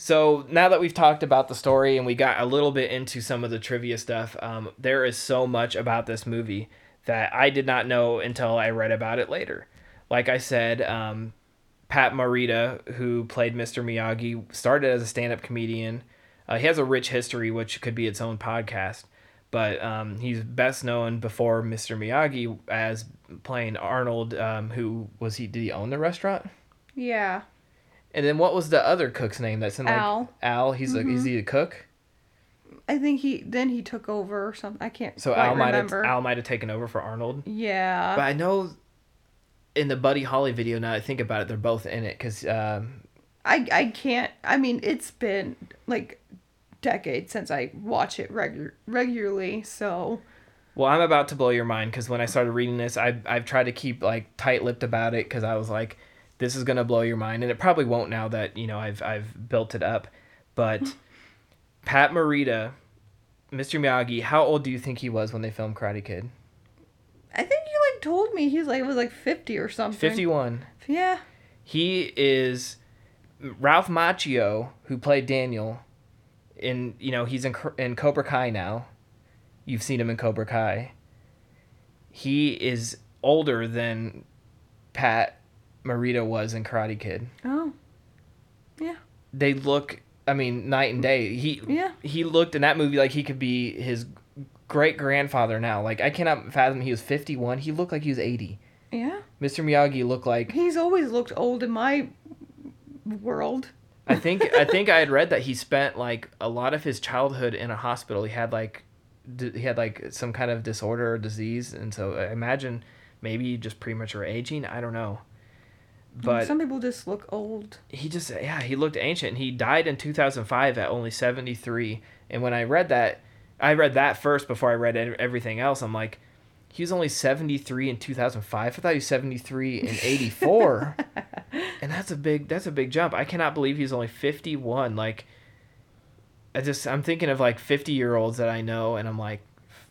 So now that we've talked about the story and we got a little bit into some of the trivia stuff, um, there is so much about this movie that I did not know until I read about it later. Like I said, um, Pat Morita, who played Mr. Miyagi, started as a stand-up comedian. Uh, he has a rich history, which could be its own podcast. But um, he's best known before Mr. Miyagi as playing Arnold, um, who was he? Did he own the restaurant? Yeah. And then what was the other cook's name? That's in like Al. Al. He's a is he a cook? I think he then he took over or something. I can't So Al might have. Al might have taken over for Arnold. yeah. But I know in the Buddy Holly video now that I think about it, they're both in it because um, I I can't. I mean, it's been like decades since I watch it regu- regularly. So well, I'm about to blow your mind because when I started reading this, I I've tried to keep like tight lipped about it because I was like, this is gonna blow your mind, and it probably won't now that you know I've I've built it up. But Pat Morita, Mr. Miyagi, how old do you think he was when they filmed Karate Kid? I think you like told me he's like was like fifty or something. Fifty one. Yeah. he is Ralph Macchio, who played Daniel. In you know he's in in Cobra Kai now. You've seen him in Cobra Kai. He is older than Pat Morita was in Karate Kid. Oh. Yeah. They look, I mean, night and day. He Yeah. he looked in that movie like he could be his great grandfather now. Like I cannot fathom he was fifty one. He looked like he was eighty. Yeah. Mr. Miyagi looked like He's always looked old in my world. I think I think I had read that he spent like a lot of his childhood in a hospital. He had like he had like some kind of disorder or disease, and so I imagine maybe just premature aging. I don't know, but some people just look old. he just yeah he looked ancient. He died in two thousand five at only seventy three. And when I read that, I read that first before I read everything else. I'm like. He was only 73 in 2005. I thought he was 73 in 84. and that's a big that's a big jump. I cannot believe he's only 51. Like I just I'm thinking of like 50 year olds that I know and I'm like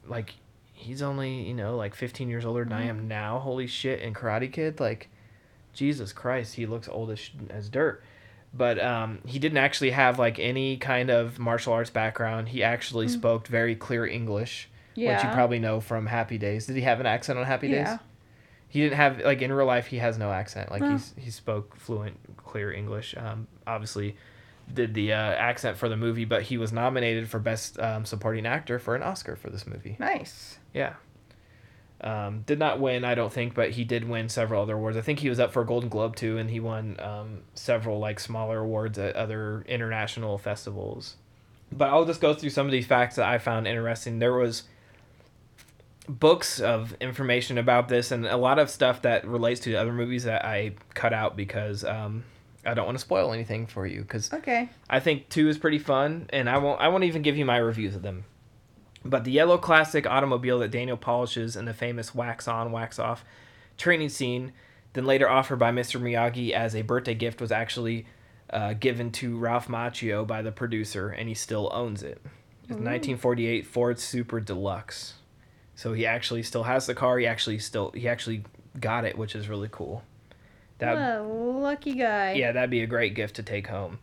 like he's only, you know, like 15 years older than I mm-hmm. am now. Holy shit, in Karate Kid like Jesus Christ, he looks old as, as dirt. But um, he didn't actually have like any kind of martial arts background. He actually spoke very clear English, which you probably know from Happy Days. Did he have an accent on Happy Days? Yeah. He didn't have like in real life. He has no accent. Like No. he's he spoke fluent, clear English. Um, obviously, did the uh, accent for the movie, but he was nominated for best um, supporting actor for an Oscar for this movie. Nice. Yeah. Um, did not win, I don't think, but he did win several other awards. I think he was up for a Golden Globe too, and he won um, several like smaller awards at other international festivals. But I'll just go through some of these facts that I found interesting. There was books of information about this, and a lot of stuff that relates to other movies that I cut out because um, I don't want to spoil anything for you. Because Okay. I think two is pretty fun, and I won't. I won't even give you my reviews of them. But the yellow classic automobile that Daniel polishes in the famous wax on, wax off training scene, then later offered by Mr. Miyagi as a birthday gift, was actually uh, given to Ralph Macchio by the producer, and he still owns it. It's 1948 Ford Super Deluxe. So he actually still has the car. He actually still he actually got it, which is really cool. That What a lucky guy. yeah, that'd be a great gift to take home.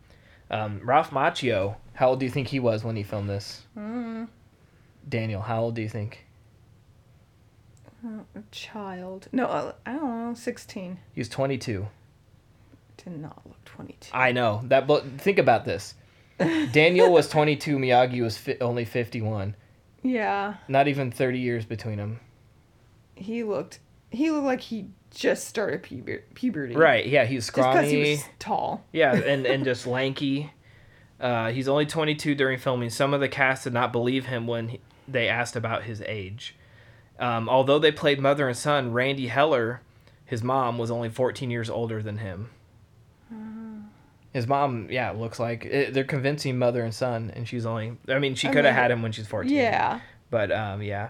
Um, Ralph Macchio, how old do you think he was when he filmed this? Mm, Daniel, how old do you think? a child. No, uh, I don't know. Sixteen. He was 22. Did not look twenty-two. I know that, but think about this. Daniel was 22. Miyagi was fi- only 51. Yeah. Not even 30 years between them. He looked. He looked like he just started puber- puberty. Right? Yeah, he was Just scrawny. he was tall. Yeah, and and just lanky. Uh, he's only 22 during filming. Some of the cast did not believe him when he, they asked about his age. Um, although they played mother and son, Randee Heller, his mom, was only 14 years older than him. His mom, yeah, looks like it, they're convincing mother and son, and she's only. I mean, she could have had him when she's 14. Yeah. But um, yeah,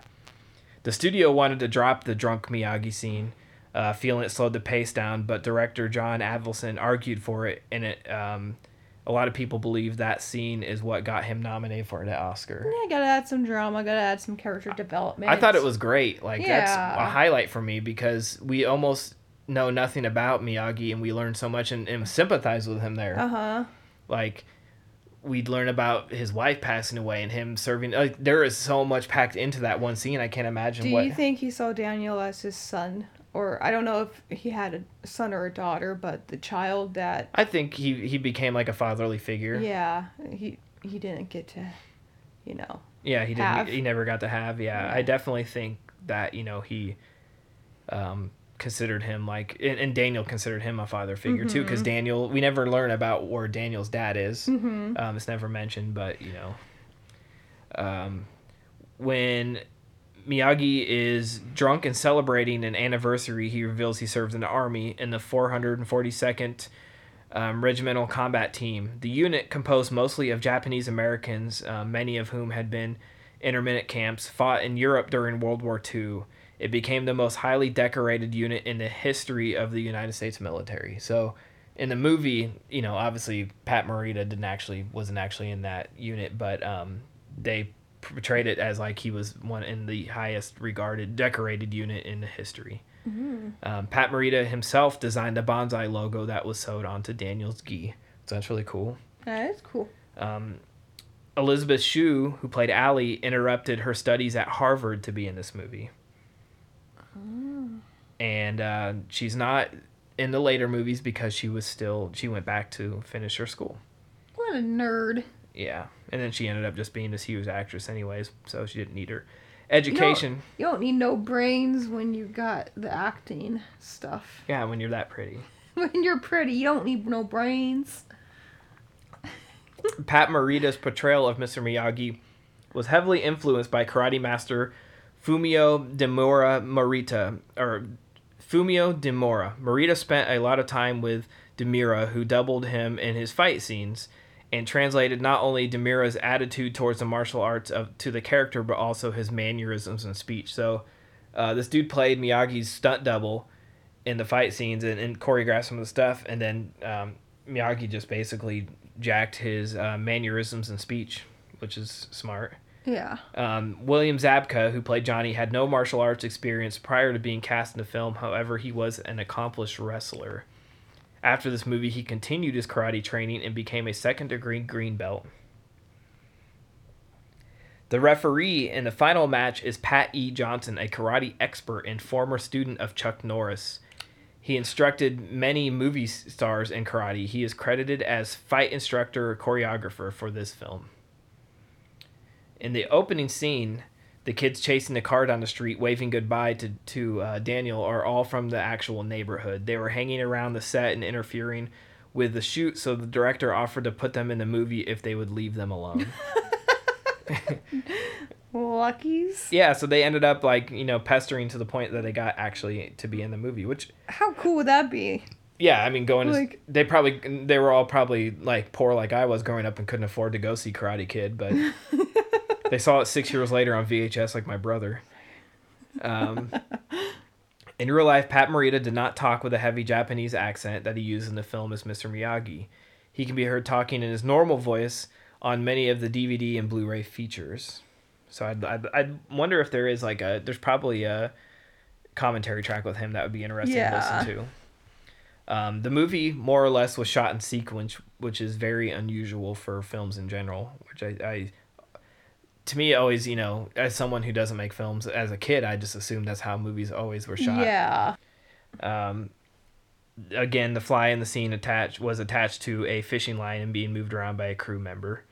the studio wanted to drop the drunk Miyagi scene, uh, feeling it slowed the pace down. But director John Avildsen argued for it, and it. Um, a lot of people believe that scene is what got him nominated for an Oscar. Yeah, gotta add some drama. Gotta add some character development. I thought it was great. Like that's a highlight for me because we almost know nothing about Miyagi, and we learn so much and, and sympathize with him there. Uh huh. Like we'd learn about his wife passing away and him serving. Like there is so much packed into that one scene. I can't imagine Do what. you think he saw Daniel as his son, or I don't know if he had a son or a daughter, but the child that I think he he became like a fatherly figure. yeah he he didn't get to, you know. Yeah, he didn't. He never got to have. Yeah, I definitely think that you know he, um, considered him like, and, and Daniel considered him a father figure too, because. Daniel. We never learn about where Daniel's dad is. Mm-hmm. Um, it's never mentioned, but you know, um, when Miyagi is drunk and celebrating an anniversary, he reveals he serves in the army in the 442nd um, Regimental Combat Team. The unit, composed mostly of Japanese Americans, uh, many of whom had been intermittent camps, fought in Europe during World War II. It became the most highly decorated unit in the history of the United States military. So, in the movie, you know, obviously Pat Morita didn't actually wasn't actually in that unit, but um, they portrayed it as like he was one in the highest regarded decorated unit in the history. Mhm. Um, Pat Morita himself designed the bonsai logo that was sewed onto Daniel's gi. So that's really cool. That is cool. Um, Elizabeth Shue, who played Allie, interrupted her studies at Harvard to be in this movie. And uh, she's not in the later movies because she was still she went back to finish her school. What a nerd. Yeah, and then she ended up just being this huge actress anyways, so she didn't need her education. You don't need no brains when you got the acting stuff. Yeah, when you're that pretty. When you're pretty, you don't need no brains. Pat Morita's portrayal of Mr. Miyagi was heavily influenced by karate master Fumio Demura Morita, or Fumio Demura. Morita spent a lot of time with Demura, who doubled him in his fight scenes, and translated not only Demura's attitude towards the martial arts of to the character, but also his mannerisms and speech. So, uh, this dude played Miyagi's stunt double in the fight scenes and, and choreographed some of the stuff, and then um, Miyagi just basically jacked his uh, mannerisms and speech, which is smart. Yeah. Um, William Zabka, who played Johnny, had no martial arts experience prior to being cast in the film. However, he was an accomplished wrestler. After this movie, he continued his karate training and became a second degree green belt. The referee in the final match is Pat E. Johnson, a karate expert and former student of Chuck Norris. He instructed many movie stars in karate. He is credited as fight instructor choreographer for this film. In the opening scene, the kids chasing the car down the street, waving goodbye to to uh, Daniel, are all from the actual neighborhood. They were hanging around the set and interfering with the shoot, so the director offered to put them in the movie if they would leave them alone. Luckies. yeah, so they ended up like you know pestering to the point that they got actually to be in the movie, which How cool would that be? yeah, I mean going Like- to, they probably they were all probably like poor like I was growing up and couldn't afford to go see Karate Kid, but they saw it six years later on VHS like my brother. Um, in real life, Pat Morita did not talk with a heavy Japanese accent that he used in the film as Mr. Miyagi. He can be heard talking in his normal voice on many of the DVD and Blu-ray features. So I'd, I'd, I'd wonder if there is like a there's probably a commentary track with him that would be interesting to listen to. Um, the movie more or less was shot in sequence, which is very unusual for films in general. Which I, I to me always you know as someone who doesn't make films as a kid, I just assumed that's how movies always were shot. Yeah. Um, again, the fly in the scene attached was attached to a fishing line and being moved around by a crew member.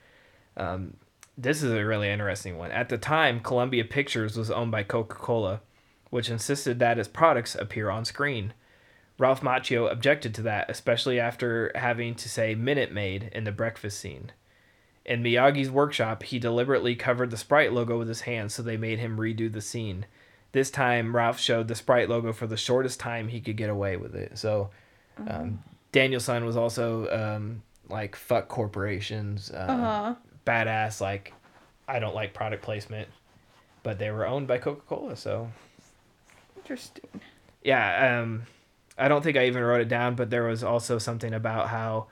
Um, this is a really interesting one. At the time, Columbia Pictures was owned by Coca Cola, which insisted that its products appear on screen. Ralph Macchio objected to that, especially after having to say Minute Maid in the breakfast scene. In Miyagi's workshop, he deliberately covered the Sprite logo with his hand, so they made him redo the scene. this time Ralph showed the Sprite logo for the shortest time he could get away with it. So um, Daniel-san was also um, like fuck corporations, uh, Uh-huh. badass. Like I don't like product placement, but they were owned by Coca Cola. So Interesting. yeah, um, I don't think I even wrote it down, but there was also something about how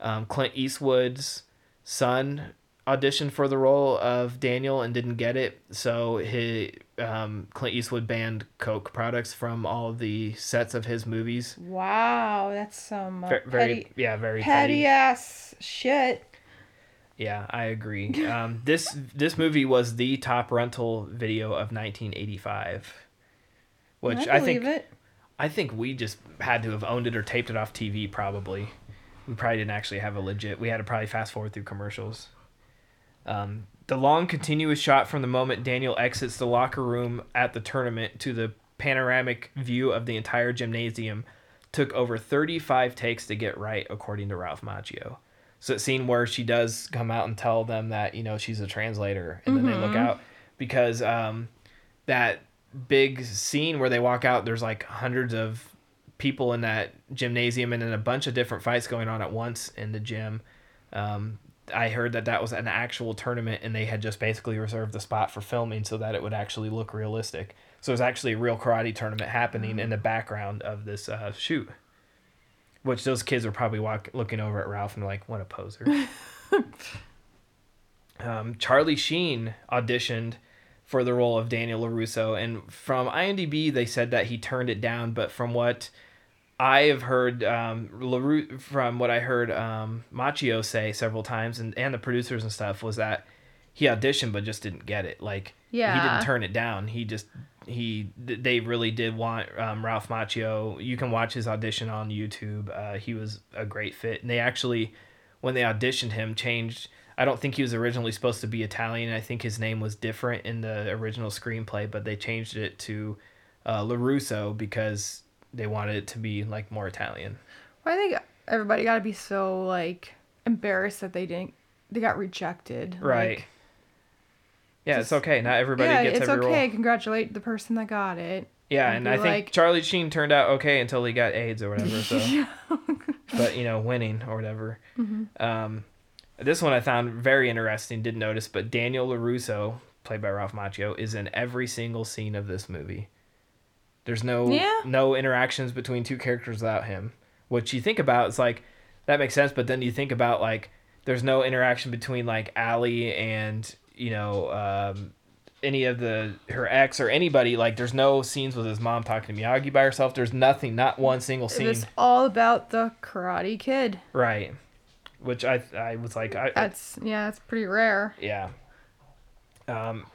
um, Clint Eastwood's son auditioned for the role of Daniel and didn't get it, so he um, Clint Eastwood banned Coke products from all the sets of his movies. Wow, that's some uh, Ve- very, petty, yeah, very petty petty. ass shit. Yeah, I agree. Um, this this movie was the top rental video of 1985, which I I, think it. I think we just had to have owned it or taped it off TV. Probably, we probably didn't actually have a legit. We had to probably fast forward through commercials. Um, the long continuous shot from the moment Daniel exits the locker room at the tournament to the panoramic view of the entire gymnasium took over 35 takes to get right, according to Ralph Macchio. So it's scene where she does come out and tell them that you know she's a translator, and then they look out because um, that big scene where they walk out, there's like hundreds of people in that gymnasium, and then a bunch of different fights going on at once in the gym. Um, I heard that that was an actual tournament, and they had just basically reserved the spot for filming so that it would actually look realistic. So it was actually a real karate tournament happening in the background of this uh, shoot. Which those kids were probably walk, looking over at Ralph and like, what a poser. um, Charlie Sheen auditioned for the role of Daniel LaRusso, and from IMDb they said that he turned it down. But from what I have heard, um, LaRu- from what I heard um, Macchio say several times, and, and the producers and stuff, was that he auditioned but just didn't get it. Like yeah. he didn't turn it down. He just he they really did want um, Ralph Macchio. You can watch his audition on YouTube. Uh, he was a great fit, and they actually when they auditioned him changed. I don't think he was originally supposed to be Italian. I think his name was different in the original screenplay, but they changed it to uh, Larusso because they wanted it to be like more Italian. I think everybody got to be so like embarrassed that they didn't. They got rejected. Right. Like, yeah, it's okay. Not everybody yeah, gets it's every okay. role. Congratulate the person that got it. Yeah, and and I be think Charlie Sheen turned out okay until he got AIDS or whatever. So, but you know, winning or whatever. Mm-hmm. Um, this one I found very interesting. Didn't notice, but Daniel Larusso, played by Ralph Macchio, is in every single scene of this movie. There's no Yeah. no interactions between two characters without him. Which you think about, it's like that makes sense. But then you think about like there's no interaction between like Allie and you know um, any of the her ex or anybody. Like there's no scenes with his mom talking to Miyagi by herself. There's nothing, not one single scene. was all about the Karate Kid. Right. Which I I was like I, That's yeah, that's pretty rare. yeah. Um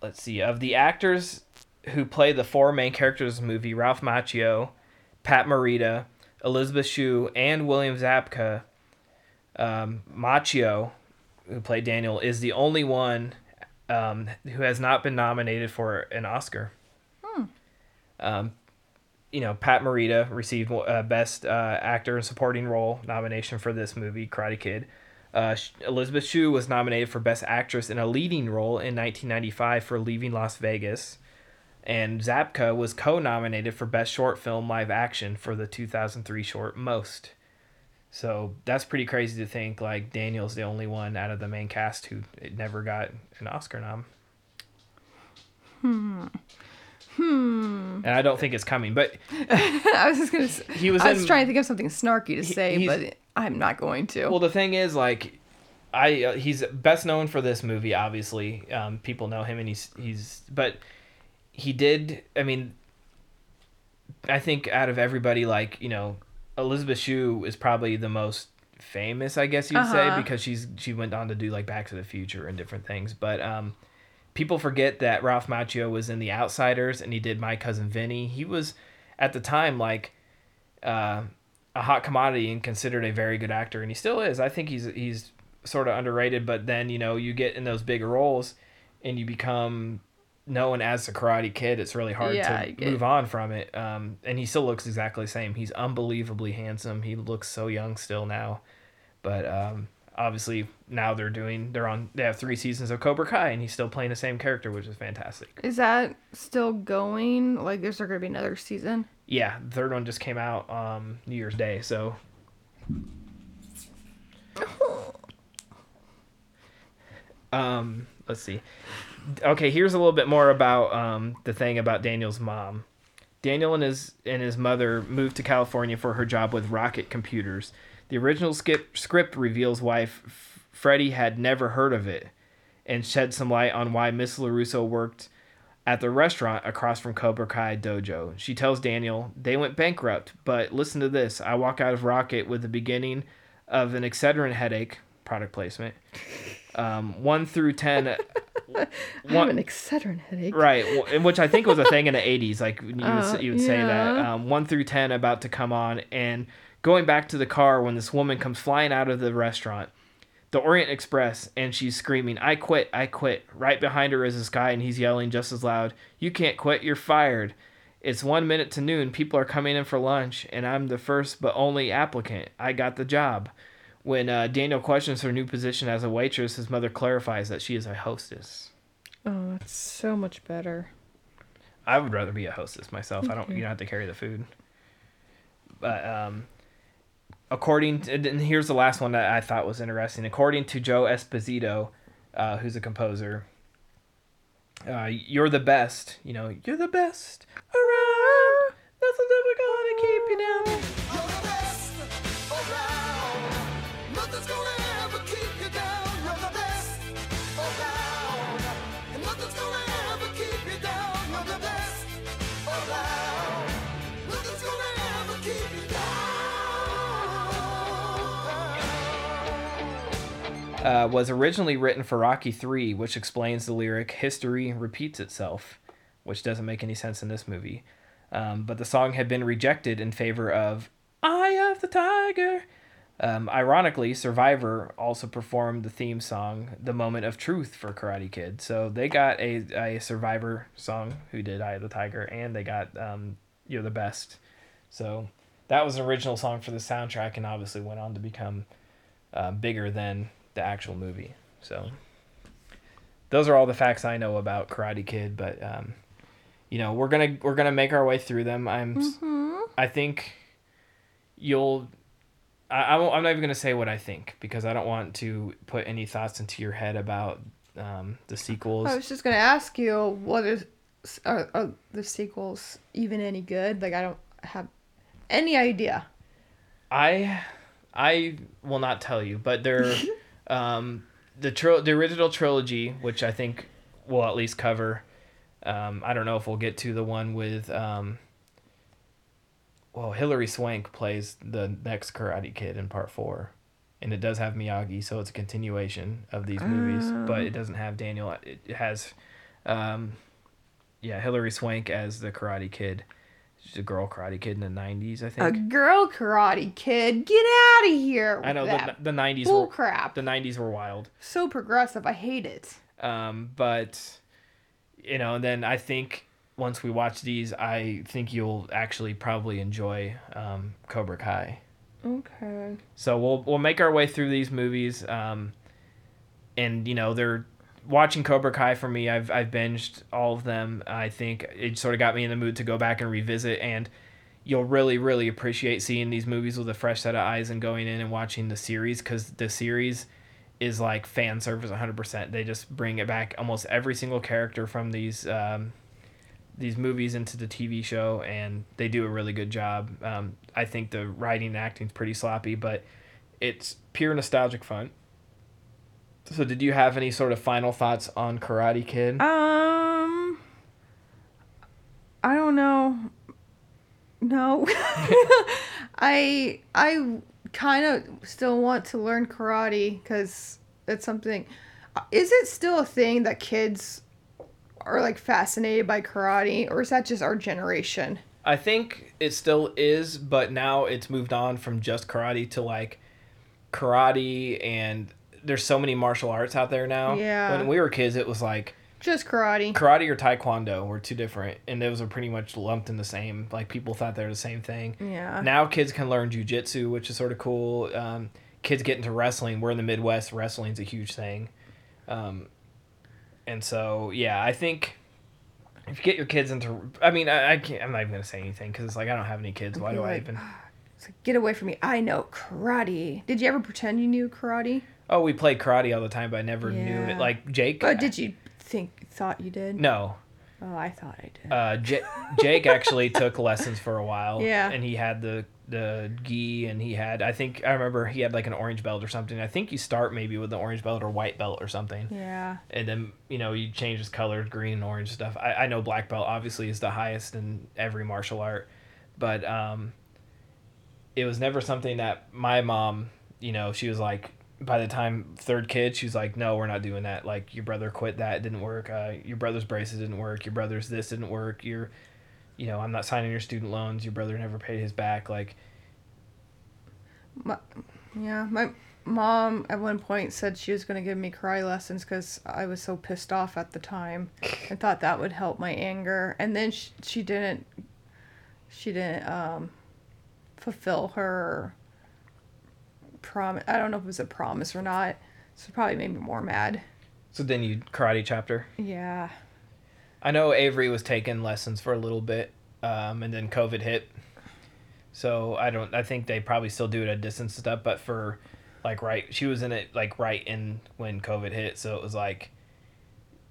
let's see. Of the actors who play the four main characters of the movie, Ralph Macchio, Pat Morita, Elizabeth Shue, and William Zabka, um, Macchio, who played Daniel, is the only one um, who has not been nominated for an Oscar. Um, you know, Pat Morita received uh, Best uh, Actor in Supporting Role nomination for this movie, Karate Kid. Uh, Elizabeth Shue was nominated for Best Actress in a Leading Role in 1995 for Leaving Las Vegas. And Zabka was co nominated for Best Short Film Live Action for the 2003 short Most. So that's pretty crazy to think like Daniel's the only one out of the main cast who it never got an Oscar nom. Hmm. Hmm. And I don't think it's coming, but I was just gonna. Say, He was I was in- trying to think of something snarky to say, but I'm not going to. Well, the thing is, like, I uh, he's best known for this movie. Obviously, um, people know him, and he's he's. But he did. I mean, I think out of everybody, like you know, Elizabeth Shue is probably the most famous. I guess you'd Uh-huh. say because she's she went on to do like Back to the Future and different things. But um, people forget that Ralph Macchio was in The Outsiders, and he did My Cousin Vinny. He was at the time like. Uh, a hot commodity and considered a very good actor, and he still is. I think he's he's sort of underrated, but then you know you get in those bigger roles, and you become known as the Karate Kid. It's really hard Yeah, to move on from it. Um, and he still looks exactly the same. He's unbelievably handsome. He looks so young still now, but um, obviously now they're doing they're on they have three seasons of Cobra Kai and he's still playing the same character, which is fantastic. Is that still going? Like, is there gonna be another season? Yeah, the third one just came out um New Year's Day, so um let's see. Okay, here's a little bit more about um the thing about Daniel's mom. Daniel and his and his mother moved to California for her job with Rocket Computers. The original skip, script reveals why F- Freddie had never heard of it and shed some light on why Miss LaRusso worked at the restaurant across from Cobra Kai Dojo. She tells Daniel, they went bankrupt, but listen to this. I walk out of Rocket with the beginning of an Excedrin headache, product placement. Um, 1 through 10. I have an Excedrin headache. Right, which I think was a thing in the '80s. Like you would, Uh, you would say that um, one through ten about to come on, and going back to the car when this woman comes flying out of the restaurant, the Orient Express, and she's screaming, "I quit! I quit!" Right behind her is this guy, and he's yelling just as loud, "You can't quit! You're fired!" It's one minute to noon. People are coming in for lunch, and I'm the first but only applicant. I got the job. When uh, Daniel questions her new position as a waitress, his mother clarifies that she is a hostess. Oh, that's so much better. I would rather be a hostess myself. I don't. You don't have to carry the food. But um, according to, and here's the last one that I thought was interesting. According to Joe Esposito, uh, who's a composer, uh, you're the best. You know, you're the best around. Nothing's ever gonna keep you down. Uh, was originally written for Rocky 3, which explains the lyric History repeats itself, which doesn't make any sense in this movie. Um, but the song had been rejected in favor of Eye of the Tiger. Um, ironically, Survivor also performed the theme song The Moment of Truth for Karate Kid. So they got a, a Survivor song who did Eye of the Tiger, and they got um, You're the Best. So that was an original song for the soundtrack and obviously went on to become uh, bigger than the actual movie. So those are all the facts I know about Karate Kid, but um, you know we're gonna we're gonna make our way through them. I'm Mm-hmm. I think you'll. I, I won't, I'm not even gonna say what I think because I don't want to put any thoughts into your head about um, the sequels. I was just gonna ask you, what is are, are the sequels even any good? Like, I don't have any idea. I I will not tell you, but they're um, the tro- the original trilogy, which I think we'll at least cover. Um, I don't know if we'll get to the one with um, well, Hilary Swank plays the next Karate Kid in part four, and it does have Miyagi, so it's a continuation of these movies, but it doesn't have Daniel. It it has, um, yeah, Hilary Swank as the Karate Kid. She's a girl Karate Kid in the '90s, I think. A girl karate kid, get out of here! With I know the the nineties bull were crap. the nineties were wild. So progressive. I hate it. Um, but you know, and then I think once we watch these, I think you'll actually probably enjoy um, Cobra Kai. Okay. So we'll we'll make our way through these movies, um, and you know they're watching Cobra Kai for me. I've I've binged all of them. I think it sort of got me in the mood to go back and revisit, and you'll really really appreciate seeing these movies with a fresh set of eyes and going in and watching the series because the series is like fan service 100%. They just bring it back almost every single character from these um, these movies into the TV show, and they do a really good job. Um, I think the writing and acting is pretty sloppy, but it's pure nostalgic fun. So, did you have any sort of final thoughts on Karate Kid? Um, I don't know. No, I I kind of still want to learn karate because it's something. Is it still a thing that kids are like fascinated by karate, or is that just our generation? I think it still is, but now it's moved on from just karate to like karate, and there's so many martial arts out there now. Yeah. When we were kids, it was like Just karate. karate or taekwondo were two different, and those are pretty much lumped in the same. Like people thought they were the same thing. Yeah. Now kids can learn jujitsu, which is sort of cool. Um, kids get into wrestling. We're in the Midwest. Wrestling's a huge thing, um, and so yeah, I think if you get your kids into, I mean, I, I can't. I'm not even gonna say anything because it's like I don't have any kids. Why do I even? It's like, get away from me. I know karate. Did you ever pretend you knew karate? Oh, we played karate all the time, but I never knew it. Like Jake. But did you think thought you did? No. Oh, I thought I did. Uh, J- Jake actually took lessons for a while. Yeah. And he had the the gi, and he had. I think I remember he had like an orange belt or something. I think you start maybe with the orange belt or white belt or something. yeah. And then you know you change his colors, green and orange stuff. I, I know black belt obviously is the highest in every martial art, but um, it was never something that my mom, you know, she was like. By the time third kid, she's like, "No, we're not doing that. Like your brother quit that. It didn't work. Uh, your brother's braces didn't work. Your brother's this didn't work. Your, you know, I'm not signing your student loans. Your brother never paid his back. Like, My, yeah, my mom at one point said she was going to give me karate lessons because I was so pissed off at the time I thought that would help my anger. And then she, she didn't, she didn't um, fulfill her promise. I don't know if it was a promise or not. So it probably made me more mad. so then you karate chapter. Yeah. I know Avery was taking lessons for a little bit, um, and then COVID hit. So I don't. I think they probably still do it at distance stuff, but for like right, she was in it like right in when COVID hit, so it was like,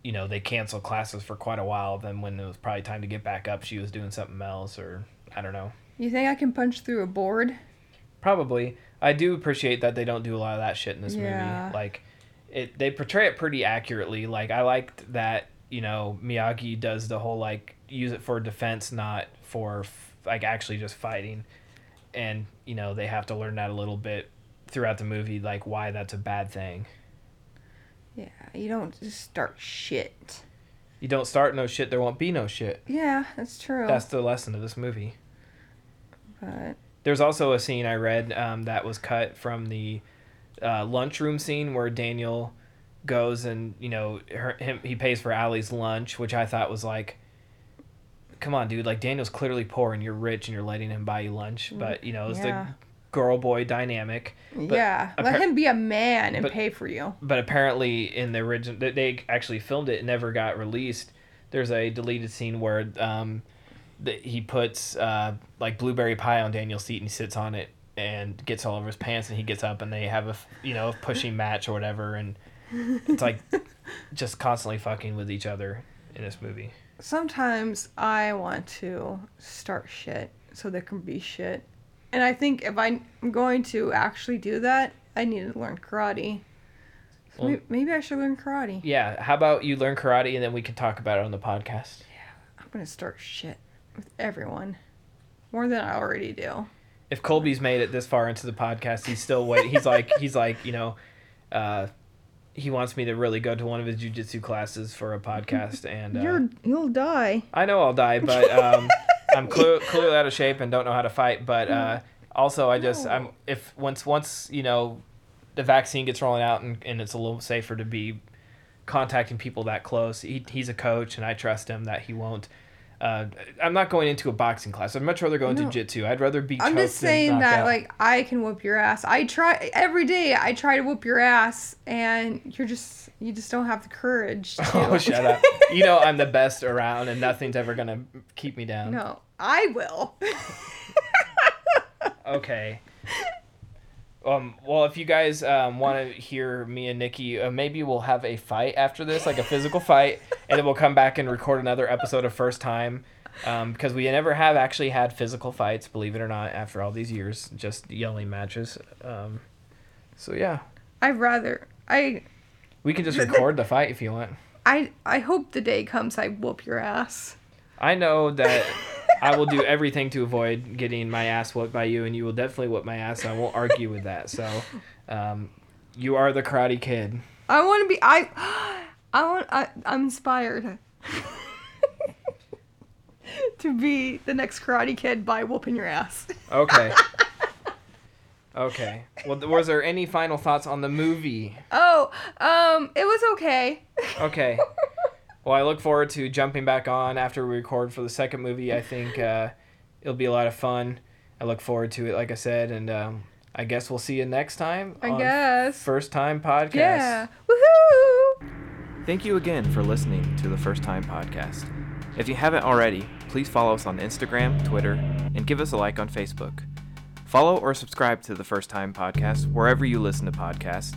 you know, they canceled classes for quite a while. Then when it was probably time to get back up, she was doing something else, or I don't know. You think I can punch through a board? Probably. I do appreciate that they don't do a lot of that shit in this Yeah. movie. Like it they portray it pretty accurately. Like I liked that, you know, Miyagi does the whole like use it for defense, not for f- like actually just fighting. And, you know, they have to learn that a little bit throughout the movie like why that's a bad thing. Yeah, you don't just start shit. You don't start no shit, there won't be no shit. Yeah, that's true. That's the lesson of this movie. but There's also a scene I read um, that was cut from the uh, lunchroom scene where Daniel goes and you know her, him he pays for Allie's lunch, which I thought was like, come on, dude! Like Daniel's clearly poor and you're rich and you're letting him buy you lunch, but you know it's Yeah. the girl boy dynamic. But yeah, let appar- him be a man and but- pay for you. But apparently, in the original, they- they actually filmed it. It never got released. There's a deleted scene where um, that he puts uh, like blueberry pie on Daniel's seat and he sits on it and gets all over his pants and he gets up and they have a you know a pushing match or whatever and it's like just constantly fucking with each other in this movie. Sometimes I want to start shit so there can be shit. And I think if I'm going to actually do that, I need to learn karate. So Well- may- maybe I should learn karate. Yeah, how about you learn karate and then we can talk about it on the podcast. Yeah. I'm going to start shit with everyone. More than I already do. if Colby's made it this far into the podcast, he's still wait. He's like he's like you know, uh, he wants me to really go to one of his jujitsu classes for a podcast, and uh, You're you'll die. I know I'll die, but um, I'm clear, clearly out of shape and don't know how to fight. But uh, also, I just I'm if once once you know the vaccine gets rolling out and, and it's a little safer to be contacting people that close. He, he's a coach, and I trust him that he won't. Uh, I'm not going into a boxing class. I'd much rather go into No. jiu-jitsu. I'd rather be. I'm just saying that out. like I can whoop your ass. I try every day. I try to whoop your ass, and you're just you just don't have the courage. To. Oh, shut up. You know I'm the best around and nothing's ever going to keep me down. No, I will. Okay. Um, well, if you guys um, want to hear me and Nikki, uh, maybe we'll have a fight after this, like a physical fight, and then we'll come back and record another episode of First Time. Um, because we never have actually had physical fights, believe it or not, after all these years, just yelling matches. Um, so yeah, I'd rather I we can just record the fight if you want. I I hope the day comes I whoop your ass. I know that I will do everything to avoid getting my ass whooped by you, and you will definitely whoop my ass. And I won't argue with that. So, um, you are the Karate Kid. I want to be I I want I, I'm inspired to be the next Karate Kid by whooping your ass. Okay. Okay. Well, was there any final thoughts on the movie? Oh, um, it was okay. Okay. Well, I look forward to jumping back on after we record for the second movie. I think uh, it'll be a lot of fun. I look forward to it, like I said, and um, I guess we'll see you next time. I on guess. First time podcast. Yeah. Woohoo! Thank you again for listening to the First Time Podcast. If you haven't already, please follow us on Instagram, Twitter, and give us a like on Facebook. Follow or subscribe to the First Time Podcast wherever you listen to podcasts.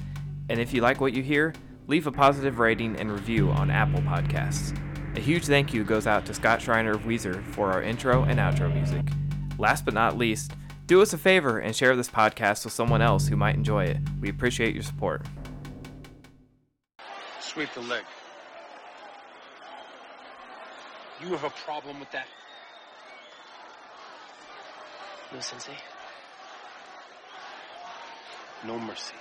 And if you like what you hear, leave a positive rating and review on Apple Podcasts. A huge thank you goes out to Scott Shriner of Weezer for our intro and outro music. Last but not least, do us a favor and share this podcast with someone else who might enjoy it. We appreciate your support. Sweep the leg. You have a problem with that? No, Sensei. No mercy.